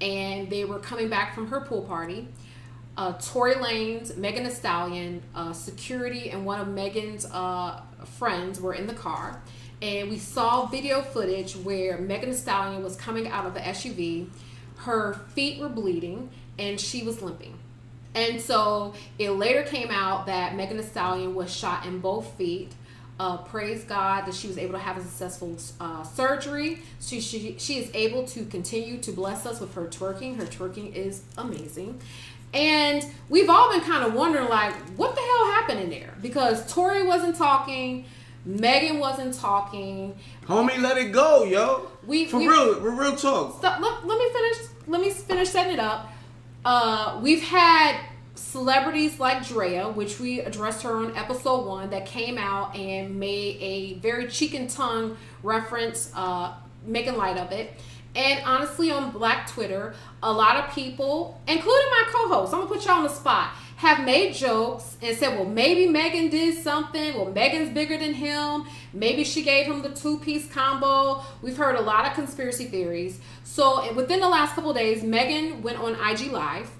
and they were coming back from her pool party. Uh, Tory Lanez, Megan Thee Stallion, uh, security, and one of Megan's uh, friends were in the car, and we saw video footage where Megan Thee Stallion was coming out of the SUV. Her feet were bleeding, and she was limping. And so it later came out that Megan Thee Stallion was shot in both feet. Uh, praise God that she was able to have a successful uh, surgery. She, she she is able to continue to bless us with her twerking. Her twerking is amazing. And we've all been kind of wondering, like, what the hell happened in there? Because Tory wasn't talking, Megan wasn't talking. Homie, let it go, yo. We for real, we, real, real talk. Stop, let, let me finish. Let me finish setting it up. Uh, we've had celebrities like Drea, which we addressed her on episode one, that came out and made a very cheek and tongue reference, uh, making light of it. And honestly, on Black Twitter, a lot of people, including my co-host, I'm gonna put y'all on the spot, have made jokes and said, well, maybe Megan did something. Well, Megan's bigger than him. Maybe she gave him the two-piece combo. We've heard a lot of conspiracy theories. So eh, within the last couple days, Megan went on IG Live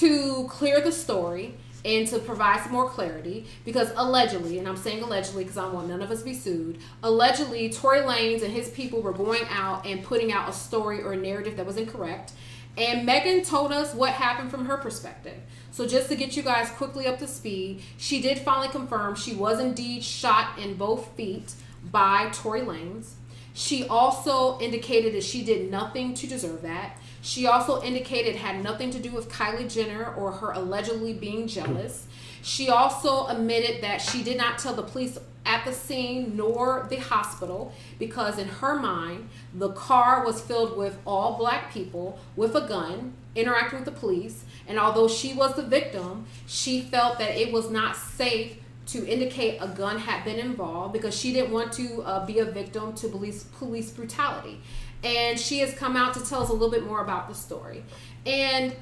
to clear the story and to provide some more clarity because allegedly, and I'm saying allegedly because I want none of us be sued, allegedly Tory Lanez and his people were going out and putting out a story or a narrative that was incorrect. And Megan told us what happened from her perspective. So just to get you guys quickly up to speed, she did finally confirm she was indeed shot in both feet by Tory Lanez. She also indicated that she did nothing to deserve that. She also indicated had nothing to do with Kylie Jenner or her allegedly being jealous. She also admitted that she did not tell the police at the scene nor the hospital because, in her mind, the car was filled with all black people with a gun interacting with the police. And although she was the victim, she felt that it was not safe to indicate a gun had been involved because she didn't want to uh, be a victim to police police brutality and she has come out to tell us a little bit more about the story. And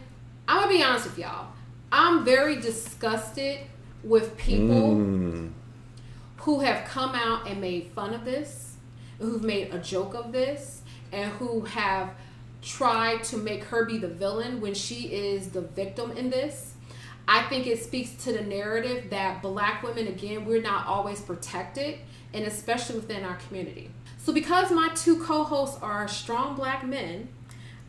I'm gonna be honest with y'all, I'm very disgusted with people mm. who have come out and made fun of this, who've made a joke of this, and who have tried to make her be the villain when she is the victim in this. I think it speaks to the narrative that black women, again, we're not always protected, and especially within our community. So because my two co-hosts are strong black men,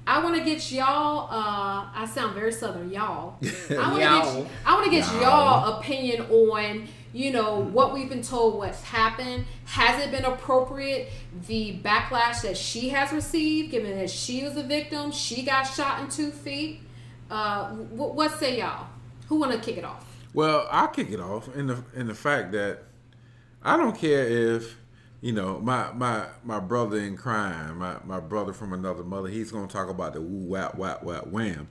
I want to get y'all. Uh, I sound very southern, y'all. I want to get. I want to get y'all opinion on you know what we've been told, what's happened. Has it been appropriate? The backlash that she has received, given that she was a victim, she got shot in two feet. Uh, what, what say y'all? Who want to kick it off? Well, I'll kick it off in the in the fact that I don't care if you know, my my my brother in crime, my, my brother from another mother, he's gonna talk about the woo wap wap wap wham,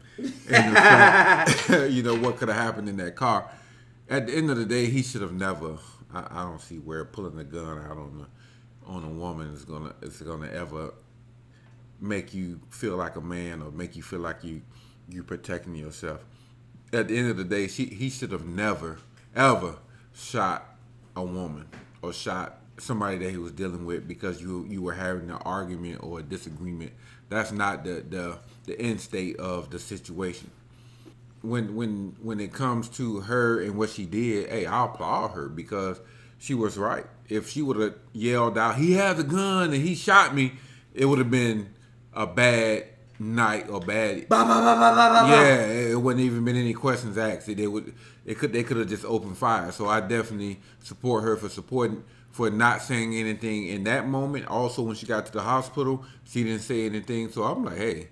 and you know what could have happened in that car. At the end of the day, he should have never. I, I don't see where pulling the gun out on a on a woman is gonna is gonna ever make you feel like a man or make you feel like you you protecting yourself. At the end of the day, she he should have never ever shot a woman or shot somebody that he was dealing with because you you were having an argument or a disagreement. That's not the the the end state of the situation. When when when it comes to her and what she did, hey, I applaud her because she was right. If she would have yelled out, "He has a gun and he shot me," it would have been a bad night or bad. Bah, bah, bah, yeah, it wouldn't even been any questions asked. It, would it could they could have just opened fire. So I definitely support her for supporting for not saying anything in that moment. Also, when she got to the hospital, she didn't say anything. So I'm like, hey,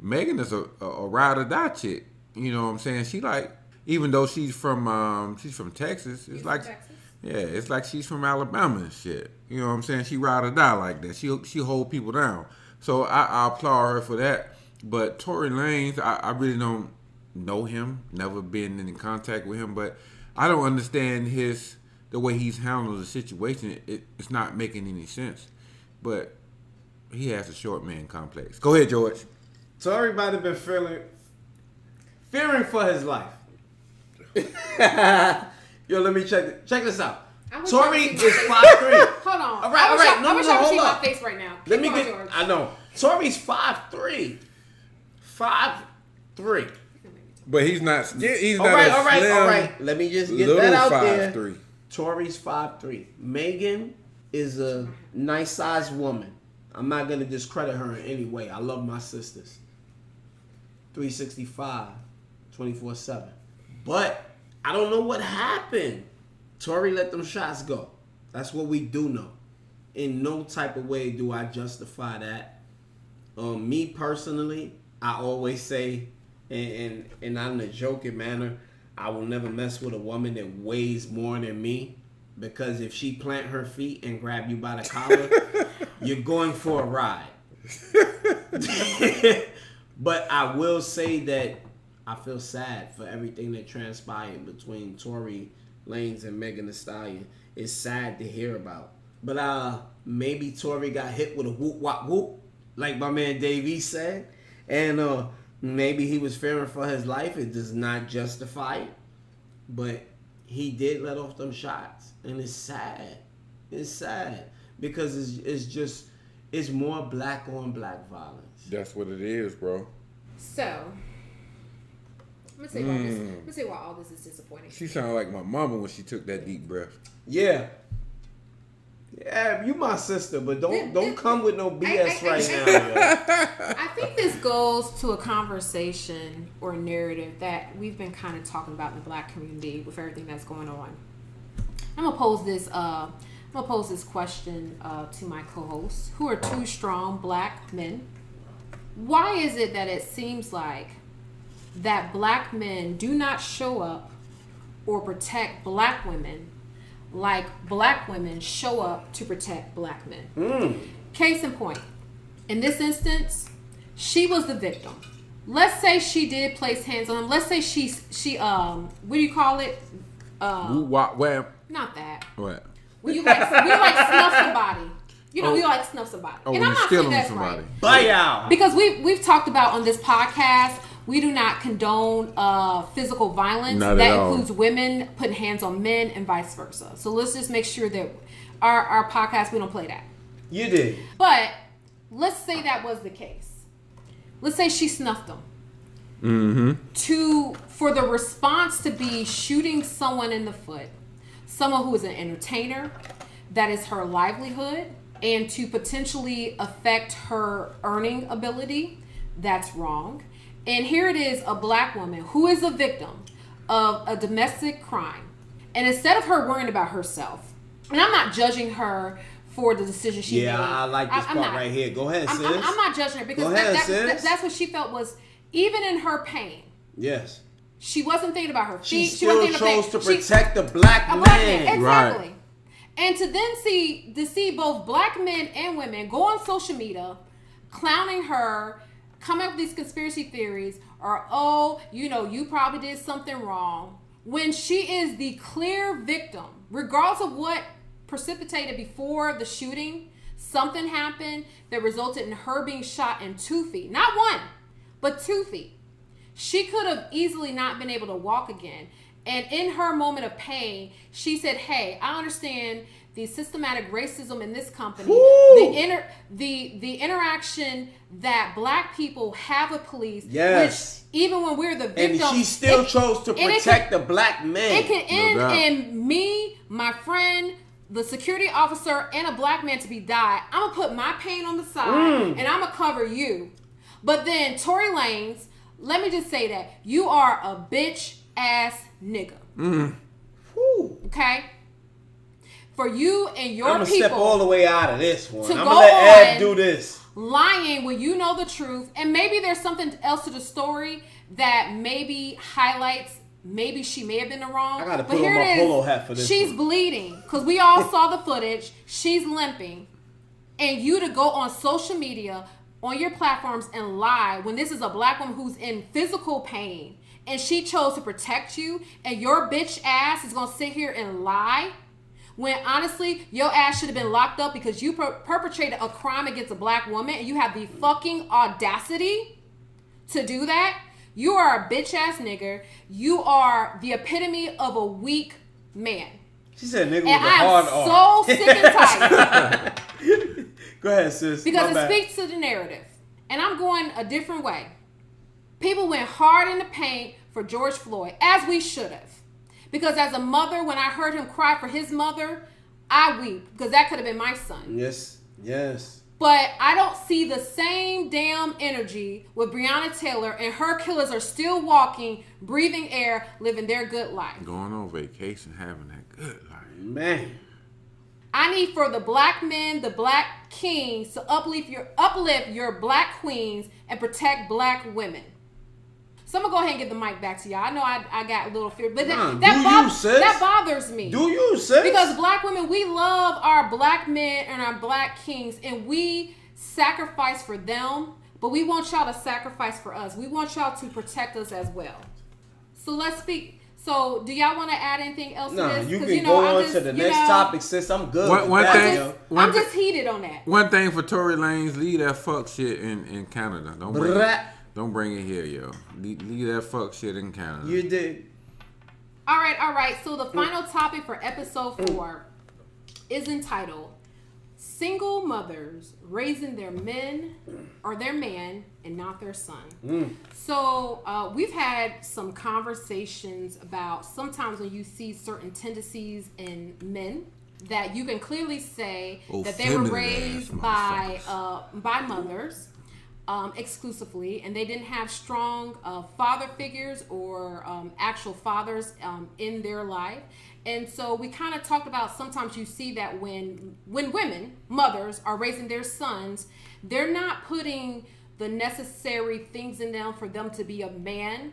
Megan is a, a, a ride or die chick. You know what I'm saying? She like, even though she's from um, she's from Texas, it's she's like, Texas? yeah, it's like she's from Alabama and shit. You know what I'm saying? She ride or die like that. She she hold people down. So I, I applaud her for that. But Tory Lanez, I, I really don't know him. Never been in contact with him, but I don't understand his the way he's handled the situation, it, it's not making any sense. But he has a short man complex. Go ahead, George. So everybody been feeling fearing for his life. Yo, let me check check this out. Tory is five three. Hold on. All right, all right. No, I wish no, I could see my face right now. Let me get. George. I know. Tory's five three. Five three. But he's not. He's all not. Right, all right, all right. Let me just get that out there. Three. Tory's five three. Megan is a nice sized woman. I'm not gonna discredit her in any way. I love my sisters. 365, 24 7. But I don't know what happened. Tory let them shots go. That's what we do know. In no type of way do I justify that. Um, me personally, I always say, and, and, and not in a joking manner, I will never mess with a woman that weighs more than me. Because if she plant her feet and grab you by the collar, you're going for a ride. but I will say that I feel sad for everything that transpired between Tory Lanez and Megan Thee Stallion. It's sad to hear about. But uh maybe Tory got hit with a whoop wop whoop, like my man Davey said. And uh maybe he was fearing for his life. It does not justify it. But he did let off them shots. And it's sad. It's sad. Because it's it's just it's more black on black violence. That's what it is, bro. So, I'm gonna tell you why this. I'm gonna tell you why all this is disappointing. She sounded like my mama when she took that deep breath. Yeah. Yeah, you my sister, but don't don't come with no BS I- I- right I- now. yo. I think this goes to a conversation or narrative that we've been kind of talking about in the black community with everything that's going on. I'm gonna pose this. Uh, I'm gonna pose this question uh, to my co-hosts, who are two strong black men. Why is it that it seems like that black men do not show up or protect black women like black women show up to protect black men? Case in point, in this instance, she was the victim. Let's say she did place hands on him. Let's say she she um what do you call it? Uh, Woo, wop, wham. not that. What? When you like when you like snuff somebody. You know, Oh. we like snuff somebody. Oh, and when I'm not saying stealing that's somebody. right. Bye out. Because we we've talked about on this podcast, we do not condone uh, physical violence. Not at that all. includes women putting hands on men and vice versa. So let's just make sure that our our podcast we don't play that. You did. But let's say that was the case. Let's say she snuffed him. Mhm. To for the response to be shooting someone in the foot, someone who is an entertainer, that is her livelihood, and to potentially affect her earning ability, that's wrong. And here it is a black woman who is a victim of a domestic crime. And instead of her worrying about herself, and I'm not judging her for the decision she Yeah, made. Yeah, I like this I'm part not. right here. Go ahead, I'm, sis. I'm, I'm not judging her because Go that, ahead, that- that- that's what she felt was even in her pain. yes. She wasn't thinking about her She feet. She, still wasn't thinking chose of to pain. She- protect the black a black man, man. exactly. Right. And to then see to see both black men and women go on social media, clowning her, come up with these conspiracy theories, or oh, you know, you probably did something wrong. When she is the clear victim, regardless of what precipitated before the shooting, something happened that resulted in her being shot in two feet, not one, but two feet. She could have easily not been able to walk again. And in her moment of pain, she said, "Hey, I understand the systematic racism in this company, Woo! the inter the the interaction that black people have with police, Yes. which even when we're the And she still it- chose to protect can- the black man. it can end doubt. in me, my friend, the security officer, and a black man to be died. I'm gonna put my pain on the side Mm. and I'm gonna cover you. But then Tory Lanez, let me just say that you are a bitch ass nigga. Whew. Okay? For you and your I'm gonna people step all the way out of this one. To I'm go gonna let Ed do this. lying when you know the truth, and maybe there's something else to the story that maybe highlights. Maybe she may have been the wrong. I gotta but put on here my polo hat for this She's one. bleeding because we all saw the footage. She's limping, and you to go on social media on your platforms and lie when this is a black woman who's in physical pain and she chose to protect you, and your bitch ass is gonna sit here and lie when honestly your ass should have been locked up because you per- perpetrated a crime against a black woman and you have the fucking audacity to do that? You are a bitch ass nigger. You are the epitome of a weak man. She said nigga with and a i hard R. so sick and tired. Go ahead, sis. because My it bad. speaks to the narrative. And i'm going a different way. People went hard in the paint for george floyd as we should have because as a mother when i heard him cry for his mother I weep because that could have been my son. Yes. Yes. But I don't see the same damn energy with Breonna Taylor, and her killers are still walking, breathing air, living their good life. Going on vacation, having that good life. Man. I need for the black men, the black kings, to uplift your uplift your black queens and protect black women. So I'm gonna go ahead and get the mic back to y'all. I know I, I got a little fear, but Nah, that that, do bo- you, sis. that bothers me. Do you, sis? Because black women, we love our black men and our black kings, and we sacrifice for them, but we want y'all to sacrifice for us. We want y'all to protect us as well. So let's speak. So, do y'all want to add anything else Nah, to this? you 'Cause, can know, go I'm on just- to the you next know, topic, sis. I'm good. One- with one that, thing- yo. One I'm just heated on that. One thing for Tory Lanez, leave that fuck shit in, in Canada. Don't bring Brat. It, don't bring it here, yo. Leave, leave that fuck shit in Canada. You did. All right, all right. So the final topic for episode four is entitled "Single Mothers Raising Their Men or Their Man and Not Their Son." So uh, we've had some conversations about sometimes when you see certain tendencies in men that you can clearly say Oh, that they were raised by uh, by mothers um, exclusively, and they didn't have strong uh, father figures or um, actual fathers um, in their life. And so we kind of talked about sometimes you see that when when women mothers are raising their sons, they're not putting the necessary things in them for them to be a man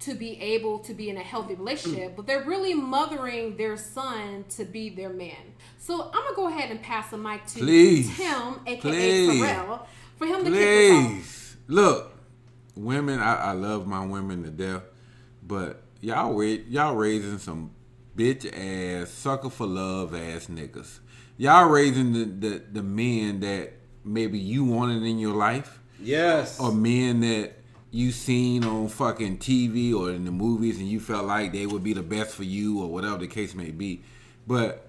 to be able to be in a healthy relationship, but they're really mothering their son to be their man. So I'm gonna go ahead and pass the mic to Please. Tim, aka Please. Pharrell, for him to kick us off. Please look, women. I, I love my women to death, but y'all ra- y'all raising some bitch ass sucker for love ass niggas. Y'all raising the, the the men that maybe you wanted in your life, Yes. or men that you seen on fucking TV or in the movies, and you felt like they would be the best for you, or whatever the case may be. But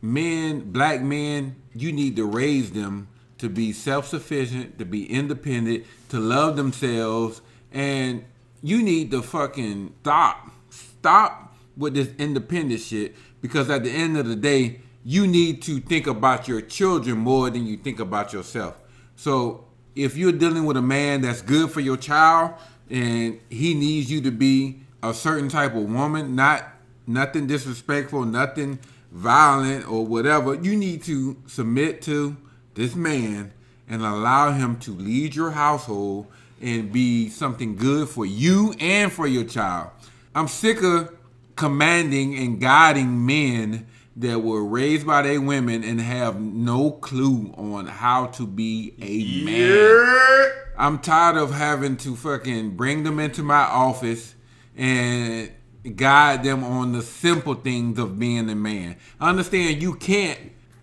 men, black men, you need to raise them to be self sufficient, to be independent, to love themselves, and you need to fucking stop. Stop with this independent shit because at the end of the day, you need to think about your children more than you think about yourself. So if you're dealing with a man that's good for your child and he needs you to be a certain type of woman, not nothing disrespectful, nothing violent or whatever, you need to submit to this man and allow him to lead your household and be something good for you and for your child. I'm sick of commanding and guiding men that were raised by their women and have no clue on how to be a man. I'm tired of having to fucking bring them into my office and guide them on the simple things of being a man. I understand you can't,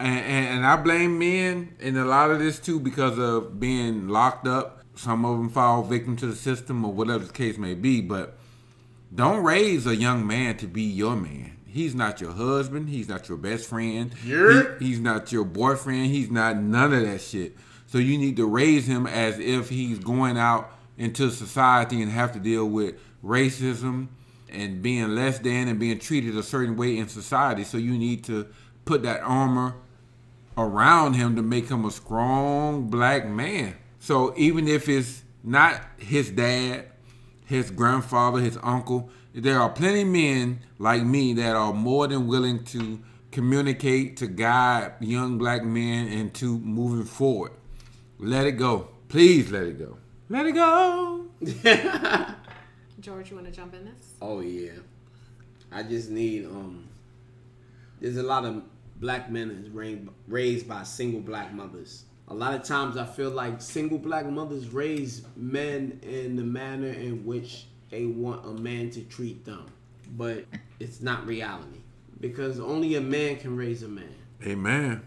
and, and, I blame men in a lot of this too because of being locked up. Some of them fall victim to the system or whatever the case may be, but don't raise a young man to be your man. He's not your husband. He's not your best friend. Yeah. He- he's not your boyfriend. He's not none of that shit. So you need to raise him as if he's going out into society and have to deal with racism and being less than and being treated a certain way in society. So you need to put that armor around him to make him a strong black man. So even if it's not his dad, his grandfather, his uncle, there are plenty men like me that are more than willing to communicate to guide young black men into moving forward. Let it go. Please let it go. Let it go. George, you want to jump in this? Oh yeah. I just need um. There's a lot of black men is raised raised by single black mothers. A lot of times I feel like single black mothers raise men in the manner in which they want a man to treat them, but it's not reality because only a man can raise a man. Amen.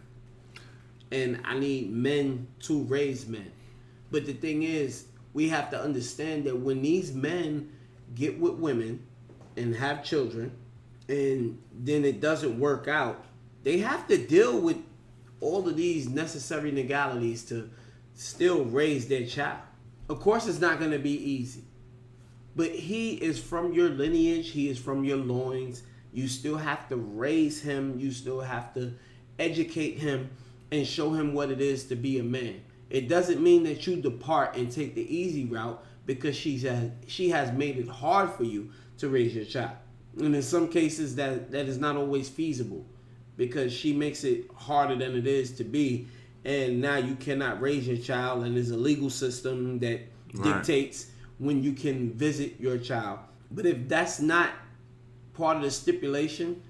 and I need men to raise men. But the thing is, we have to understand that when these men get with women and have children, and then it doesn't work out, they have to deal with all of these necessary legalities to still raise their child. Of course, it's not going to be easy. But he is from your lineage, he is from your loins. You still have to raise him, you still have to educate him and show him what it is to be a man. It doesn't mean that you depart and take the easy route because she's has, she has made it hard for you to raise your child. And in some cases that that is not always feasible because she makes it harder than it is to be and now you cannot raise your child and there's a legal system that Right. dictates when you can visit your child. But if that's not part of the stipulation,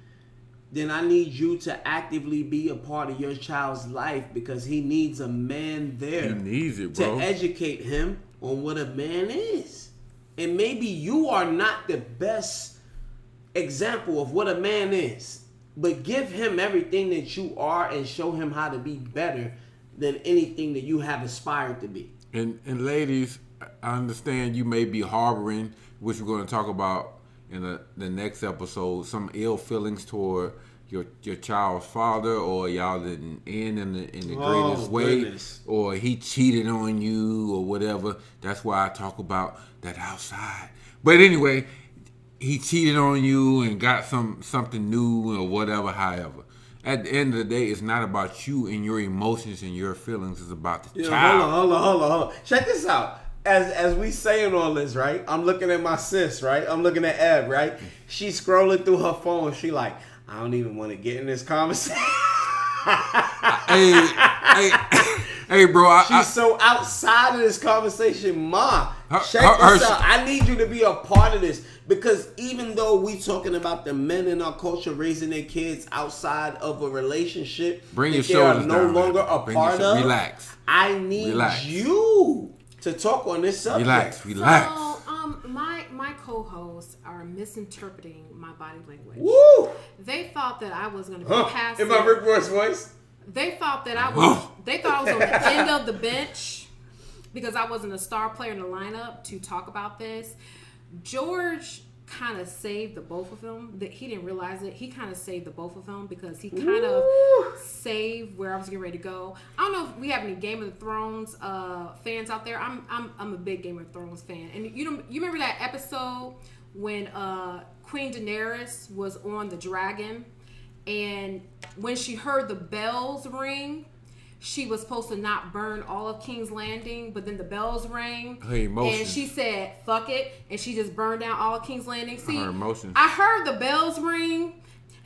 then I need you to actively be a part of your child's life because he needs a man there He needs it, bro. to educate him on what a man is. And maybe you are not the best example of what a man is, but give him everything that you are and show him how to be better than anything that you have aspired to be. And and ladies, I understand you may be harboring, which we're going to talk about in the, the next episode, some ill feelings toward your your child's father, or y'all didn't end in the in the Oh, greatest way, goodness. or he cheated on you, or whatever. That's why I talk about that outside. But anyway, he cheated on you and got some something new or whatever. However. At the end of the day, it's not about you and your emotions and your feelings. It's about the Yeah, child. hold on, hold on, hold on, hold on. Check this out. As as we saying all this, right? I'm looking at my sis, right? I'm looking at Eb, right? She's scrolling through her phone. She like, I don't even want to get in this conversation. hey, hey, hey, bro. I, She's I, so outside of this conversation, ma. Her- check her- this her- out. I need you to be a part of this because even though we talking about the men in our culture raising their kids outside of a relationship, Bring that your they are no down, longer man. a Bring part shou- of. relax. I need Relax. you to talk on this subject. relax, relax. So, my co-hosts are misinterpreting my body language. Woo! They thought that I was going to be Huh? passive. In my Rick Ross voice. They thought that I was. They thought I was on the end of the bench because I wasn't a star player in the lineup to talk about this. George kind of saved the both of them. That he didn't realize it. He kind of saved the both of them because he kind of saved where I was getting ready to go. I don't know if we have any Game of Thrones uh, fans out there. I'm I'm I'm a big Game of Thrones fan, and you know you remember that episode when uh, Queen Daenerys was on the dragon, and when she heard the bells ring. She was supposed to not burn all of King's Landing, but then the bells rang, Her emotions. and she said "fuck it," and she just burned down all of King's Landing. See, Her emotions. I heard the bells ring,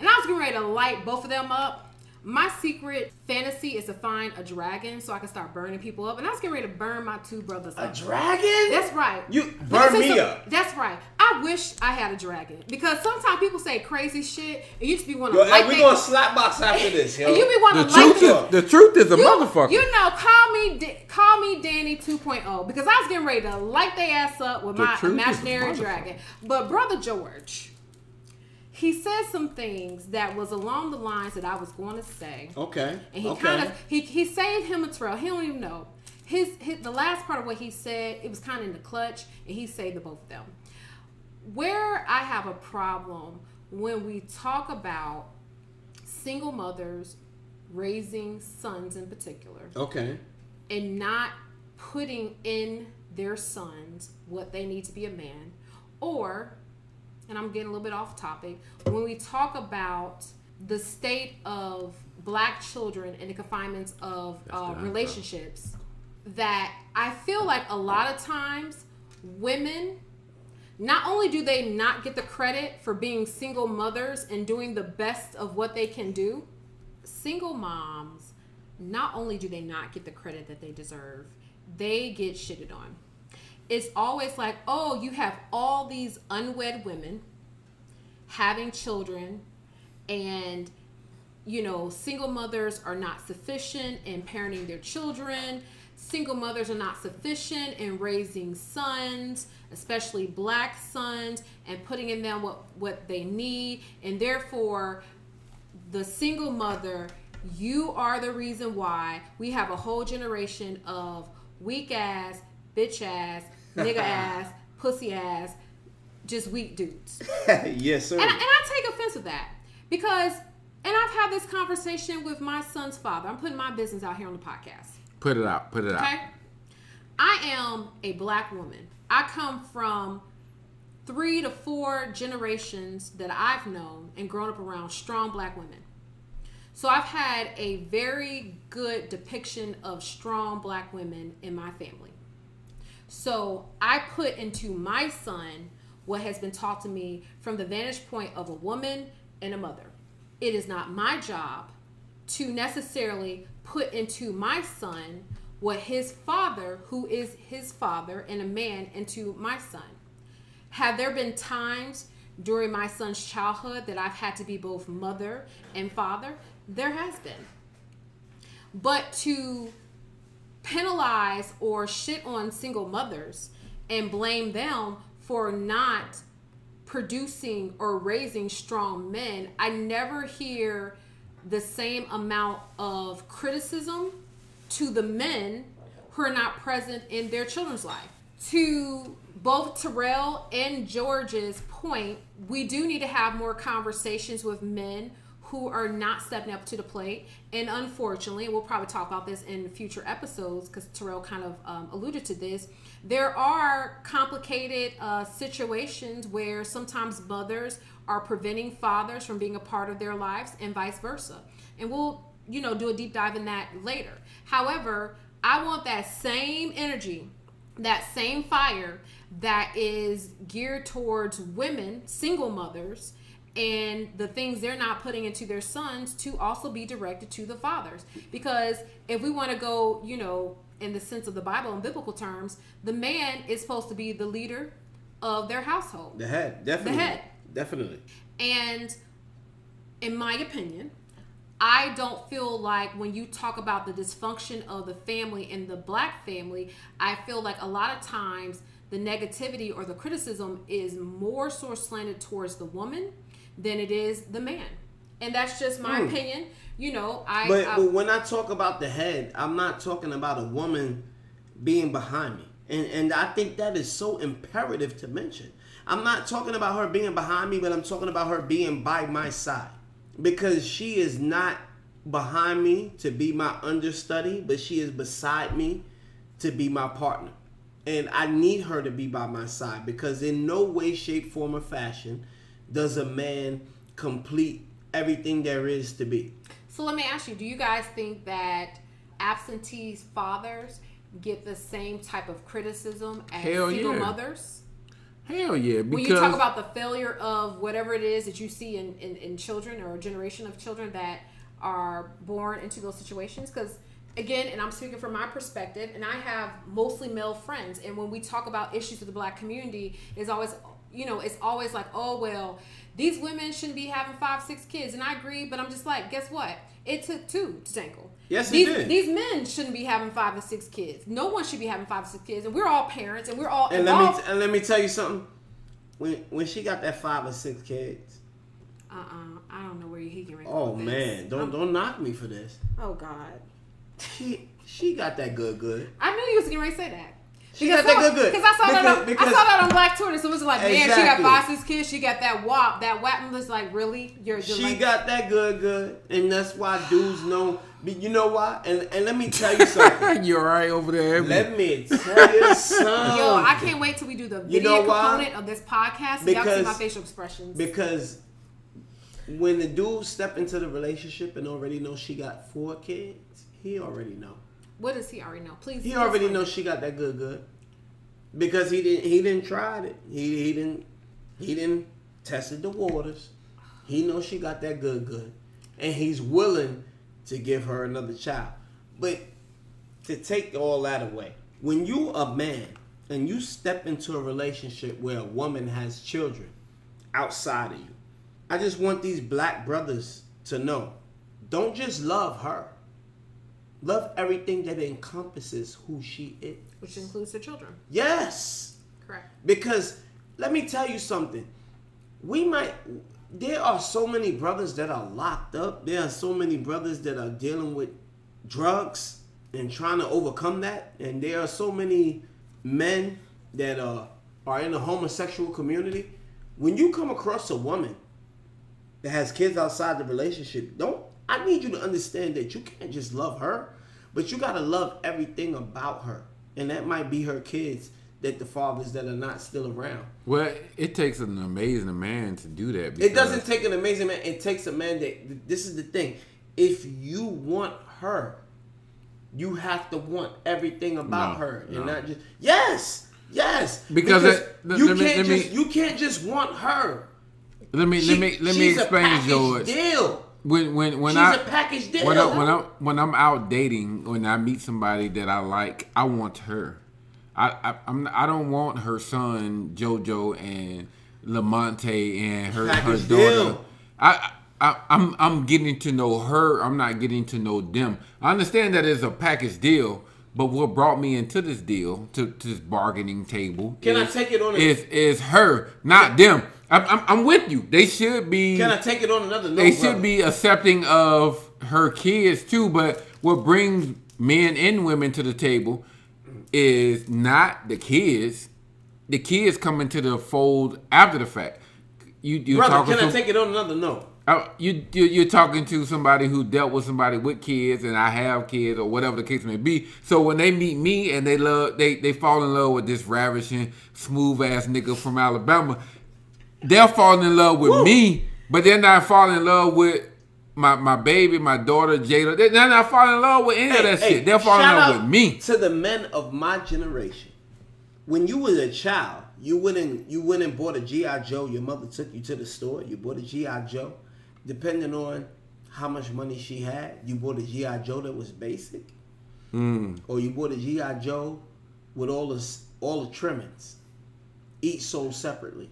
and I was getting ready to light both of them up. My secret fantasy is to find a dragon so I can start burning people up, and I was getting ready to burn my two brothers up. A up. dragon? That's right. You Let burn me something- up. That's right. I wish I had a dragon because sometimes people say crazy shit, and you just be want to Yo, like we they- gonna slap box after this, yo. and you be the want to truth like is, the truth is a you, motherfucker. You know, call me, call me Danny 2.0 because I was getting ready to light their ass up with The my truth is a imaginary dragon. But brother George, he said some things that was along the lines that I was going to say, Okay. and he okay. kind of he he saved him a trail. He don't even know. His, his the last part of what he said, it was kind of in the clutch, and he saved the both of them. Where I have a problem when we talk about single mothers raising sons in particular Okay. and not putting in their sons what they need to be a man or and i'm getting a little bit off topic when we talk about the state of black children and the confinements of uh, what I thought. relationships that i feel like a lot of times women not only do they not get the credit for being single mothers and doing the best of what they can do single moms not only do they not get the credit that they deserve, they get shitted on. It's always like, oh, you have all these unwed women having children, and you know, single mothers are not sufficient in parenting their children. Single mothers are not sufficient in raising sons, especially black sons, and putting in them what, what they need. And therefore, the single mother, you are the reason why we have a whole generation of weak ass, bitch ass, nigga ass, pussy ass, just weak dudes. yes, sir. And, I- and I take offense with that because, and I've had this conversation with my son's father. I'm putting my business out here on the podcast. Put it out. Put it out. Okay. I am a black woman. I come from three to four generations that I've known and grown up around strong black women. So I've had a very good depiction of strong black women in my family. So I put into my son what has been taught to me from the vantage point of a woman and a mother. It is not my job to necessarily put into my son what his father, who is his father and a man, into my son. Have there been times during my son's childhood that I've had to be both mother and father? There has been. But to penalize or shit on single mothers and blame them for not producing or raising strong men, I never hear the same amount of criticism to the men who are not present in their children's life. To both Terrell and George's point, we do need to have more conversations with men who are not stepping up to the plate. And unfortunately, we'll probably talk about this in future episodes because Terrell kind of um, alluded to this. There are complicated uh, situations where sometimes mothers are preventing fathers from being a part of their lives and vice versa. And we'll, you know, do a deep dive in that later. However, I want that same energy, that same fire that is geared towards women, single mothers, and the things they're not putting into their sons to also be directed to the fathers. Because if we want to go, you know, in the sense of the Bible in biblical terms, the man is supposed to be the leader of their household. The head, definitely. The head. Definitely. And in my opinion, I don't feel like when you talk about the dysfunction of the family and the black family, I feel like a lot of times the negativity or the criticism is more so slanted towards the woman than it is the man. And that's just my Hmm. opinion. You know, I, But, I but when I talk about the head, I'm not talking about a woman being behind me. And and I think that is so imperative to mention. I'm not talking about her being behind me, but I'm talking about her being by my side. Because she is not behind me to be my understudy, but she is beside me to be my partner. And I need her to be by my side because in no way, shape, form, or fashion does a man complete everything there is to be. So let me ask you: Do you guys think that absentee fathers get the same type of criticism as Hell single yeah. mothers? Hell yeah, When you talk about the failure of whatever it is that you see in, in, in children or a generation of children that are born into those situations, because again, and I'm speaking from my perspective, and I have mostly male friends, and when we talk about issues with the black community, it's always you know, it's always like, oh well, these women shouldn't be having five, six kids, and I agree, but I'm just like, guess what? It took two to tangle. Yes, it these, did. These men shouldn't be having five or six kids. No one should be having five or six kids, and we're all parents, and we're all And let me and let me tell you something. When when she got that five or six kids, Uh-uh. I don't know where he can oh this. man, don't don't knock me for this. Oh God. She she got that good good. I knew you was getting ready to say that. She got that good good. Because I saw that on, because- I saw that on Black Twitter. So it was like, man, she got Exactly. five, kids. She got that wop. That wap was like, really? You're, you're She like, got that good good, and that's why dudes know. But you know why? And and let me tell you something. You're right over there. let me tell you something. Yo, I can't wait till we do the You video know why? component of this podcast. So y'all see my facial expressions. Because when the dude step into the relationship and already know she got four kids, he already know. What does he already know? Please. He already explain. knows she got that good good. Because he didn't he didn't try it. He he didn't he didn't tested the waters. He knows she got that good good. And he's willing to give her another child. But to take all that away, when you a man and you step into a relationship where a woman has children outside of you, I just want these black brothers to know, don't just love her. Love everything that encompasses who she is. Which includes the children. Yes. Correct. Because let me tell you something. We might there are so many brothers that are locked up. There are so many brothers that are dealing with drugs and trying to overcome that. And there are so many men that are are in the homosexual community. When you come across a woman that has kids outside the relationship, don't I need you to understand that you can't just love her, but you gotta love everything about her. And that might be her kids that the fathers that are not still around. Well, it takes an amazing man to do that. It doesn't take an amazing man. It takes a man that this is the thing. if you want her, you have to want everything about No, her and no. not just yes, yes. Because it- you let can't let me- just you can't just want her. Let me She- let me let me explain, George. Deal. When when when She's I a package deal. when I when I when I'm out dating, when I meet somebody that I like, I want her. I, I I'm I don't want her son JoJo and Lamonte and her her daughter. deal. I, I I'm I'm getting to know her. I'm not getting to know them. I understand that it's a package deal, but what brought me into this deal to, to this bargaining table? Can I take it on a- Is is her, not them. I'm, I'm I'm with you. They should be. Can I take it on another note? They brother? should be accepting of her kids too, but what brings men and women to the table is not the kids. The kids come into the fold after the fact. You you Brother, can I take it on another note? You, you you're talking to somebody who dealt with somebody with kids, and I have kids, or whatever the case may be. So when they meet me and they love, they they fall in love with this ravishing, smooth ass nigga from Alabama. They're falling in love with me, but they're not falling in love with my my baby, my daughter Jada. They're not falling in love with any of that shit. They're falling in love with me. To the men of my generation, when you was a child, you went and you went and bought a GI Joe. Your mother took you to the store. You bought a GI Joe. Depending on how much money she had, you bought a GI Joe that was basic, Mm. or you bought a GI Joe with all the all the trimmings. Each sold separately.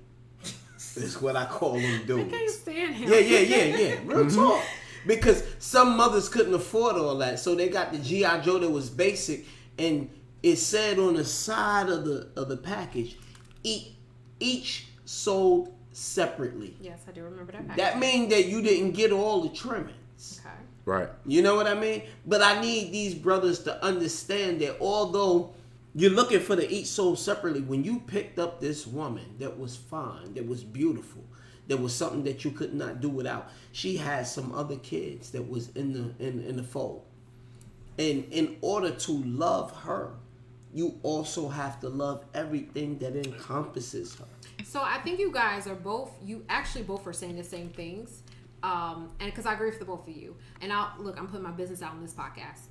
Is what I call them I can't stand him. Yeah, yeah, yeah, yeah. Real talk. Because some mothers couldn't afford all that, so they got the GI Joe that was basic, and it said on the side of the of the package, each each sold separately. Yes, I do remember that. That means that you didn't get all the trimmings. Okay. Right. You know what I mean? But I need these brothers to understand that although you're looking for the each soul separately, when you picked up this woman that was fine, that was beautiful, that was something that you could not do without, she had some other kids that was in the in, in the fold. And in order to love her, you also have to love everything that encompasses her. So I think you guys are both. You actually both are saying the same things, um, and because I agree with the both of you. And I'll look. I'm putting my business out on this podcast.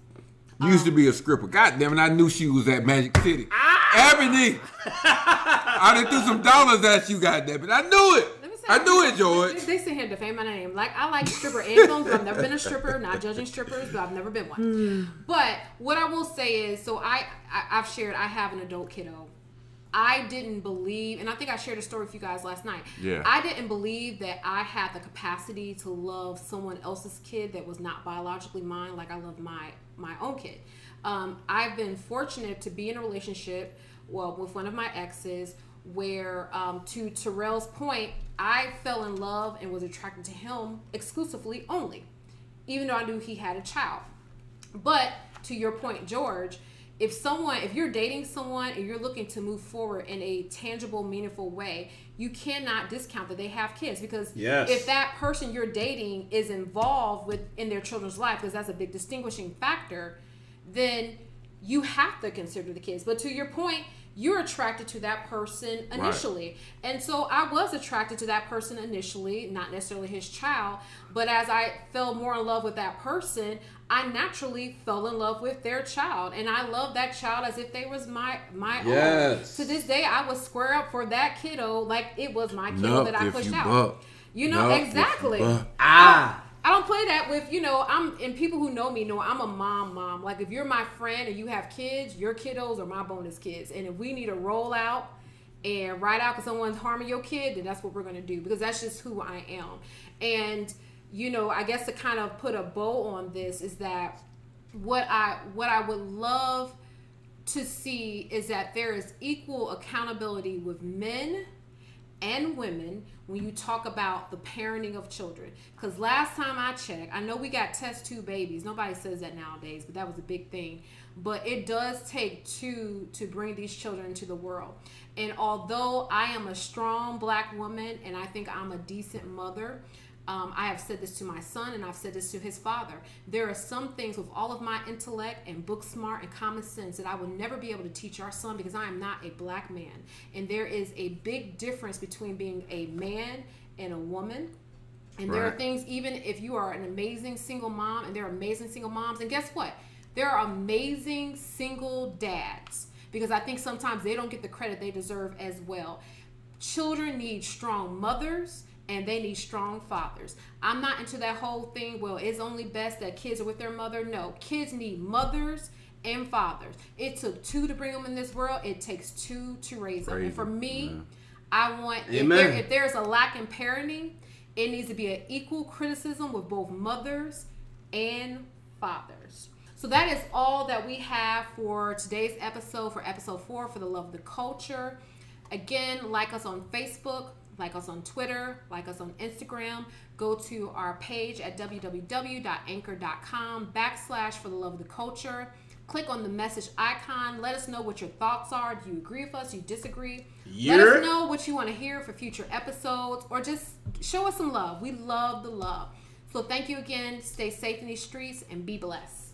You used to um, be a stripper. God damn it, I knew she was at Magic City. Ah! Ebony! I done threw some dollars at you, goddamn it. I knew it. Let me say, I knew it, They, George. they sit here and defame my name. Like I like stripper anthems, but I've never been a stripper. Not judging strippers, but I've never been one. Hmm. But what I will say is, so I, I I've shared. I have an adult kiddo. I didn't believe, and I think I shared a story with you guys last night. Yeah. I didn't believe that I had the capacity to love someone else's kid that was not biologically mine, like I love my my own kid. Um, I've been fortunate to be in a relationship, well, with one of my exes, where, um, to Terrell's point, I fell in love and was attracted to him exclusively only, even though I knew he had a child. But to your point, George, if someone, if you're dating someone and you're looking to move forward in a tangible, meaningful way, you cannot discount that they have kids because Yes. if that person you're dating is involved with in their children's life, because that's a big distinguishing factor, then you have to consider the kids. But to your point, you're attracted to that person initially. And so I was attracted to that person initially, not necessarily his child, but as I fell more in love with that person, I naturally fell in love with their child. And I love that child as if they was my my Yes. own. To this day I would square up for that kiddo like it was my kiddo Nup that I pushed you out. buck. You know, Nup if you exactly. Ah. I don't play that with, you know, I'm and people who know me know I'm a mom mom. Like if you're my friend and you have kids, your kiddos are my bonus kids. And if we need to roll out and ride out because someone's harming your kid, then that's what we're gonna do because that's just who I am. And you know, I guess to kind of put a bow on this is that what I what I would love to see is that there is equal accountability with men and women when you talk about the parenting of children. Because last time I checked, I know we got test two babies. Nobody says that nowadays, but that was a big thing. But it does take two to bring these children into the world. And although I am a strong black woman and I think I'm a decent mother, um, I have said this to my son and I've said this to his father. There are some things with all of my intellect and book smart and common sense that I will never be able to teach our son because I am not a black man. And there is a big difference between being a man and a woman. And there are things, even if you are an amazing single mom, and there are amazing single moms, and guess what? There are amazing single dads because I think sometimes they don't get the credit they deserve as well. Children need strong mothers and they need strong fathers. I'm not into that whole thing, well, it's only best that kids are with their mother. No, kids need mothers and fathers. It took two to bring them in this world, it takes two to raise them. And for me. I want if, there, if there's a lack in parenting, it needs to be an equal criticism with both mothers and fathers. So that is all that we have for today's episode, for episode four, for the love of the culture. Again, like us on Facebook, like us on Twitter, like us on Instagram. Go to our page at www.anchor.com backslash for the love of the culture. Click on the message icon. Let us know what your thoughts are. Do you agree with us? Do you disagree? Yeah. Let us know what you want to hear for future episodes or just show us some love. We love the love. So thank you again. Stay safe in these streets and be blessed.